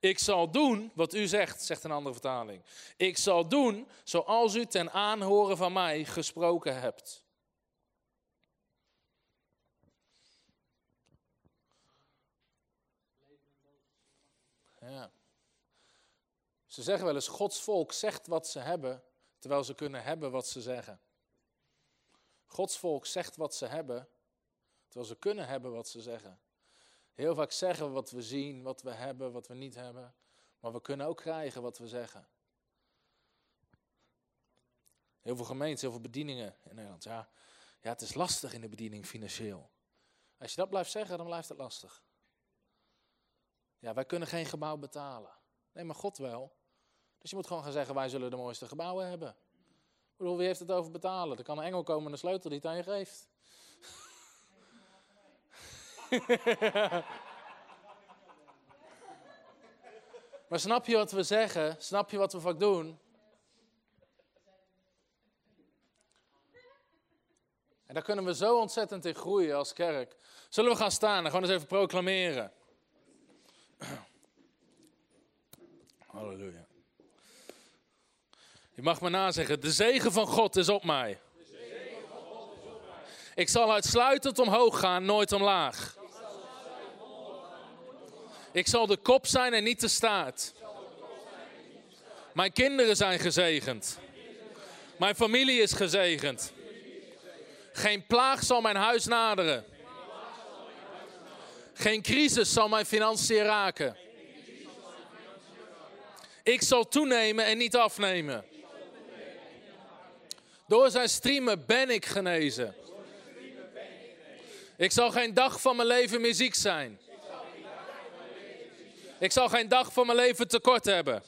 A: Ik zal doen wat u zegt, zegt een andere vertaling. Ik zal doen zoals u ten aanhoren van mij gesproken hebt. Ja. Ze zeggen wel eens, Gods volk zegt wat ze hebben, terwijl ze kunnen hebben wat ze zeggen. Gods volk zegt wat ze hebben, terwijl ze kunnen hebben wat ze zeggen. Heel vaak zeggen we wat we zien, wat we hebben, wat we niet hebben. Maar we kunnen ook krijgen wat we zeggen. Heel veel gemeenten, heel veel bedieningen in Nederland. Ja, ja, het is lastig in de bediening financieel. Als je dat blijft zeggen, dan blijft het lastig. Ja, wij kunnen geen gebouw betalen. Nee, maar God wel. Dus je moet gewoon gaan zeggen, wij zullen de mooiste gebouwen hebben. Ik bedoel, wie heeft het over betalen? Er kan een engel komen en een sleutel die het aan je geeft. [laughs] maar snap je wat we zeggen? Snap je wat we vaak doen? En daar kunnen we zo ontzettend in groeien als kerk. Zullen we gaan staan en gewoon eens even proclameren? [clears throat] Halleluja. Mag me nazeggen, de zegen van God is op mij. Ik zal uitsluitend omhoog gaan, nooit omlaag. Ik zal de kop zijn en niet de staart. Mijn kinderen zijn gezegend. Mijn familie is gezegend. Geen plaag zal mijn huis naderen. Geen crisis zal mijn financiën raken. Ik zal toenemen en niet afnemen. Door zijn streamen ben ik genezen. Ik zal geen dag van mijn leven meer ziek zijn. Ik zal geen dag van mijn leven tekort hebben.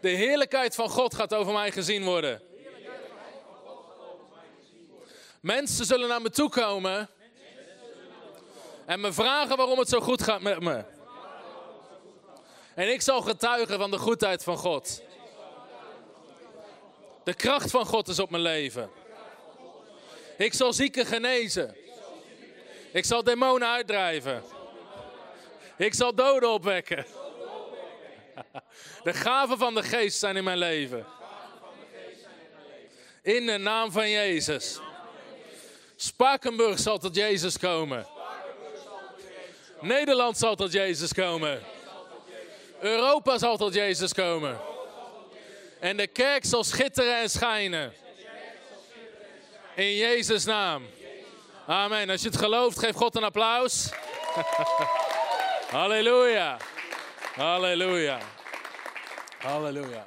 A: De heerlijkheid van God gaat over mij gezien worden. Mensen zullen naar me toe komen en me vragen waarom het zo goed gaat met me. En ik zal getuigen van de goedheid van God. De kracht van God is op mijn leven. Ik zal zieken genezen. Ik zal demonen uitdrijven. Ik zal doden opwekken. De gaven van de geest zijn in mijn leven. In de naam van Jezus. Spakenburg zal tot Jezus komen. Nederland zal tot Jezus komen. Europa zal tot Jezus komen. En de kerk zal schitteren en schijnen. In Jezus' naam. Amen. Als je het gelooft, geef God een applaus. [laughs] Halleluja. Halleluja. Halleluja.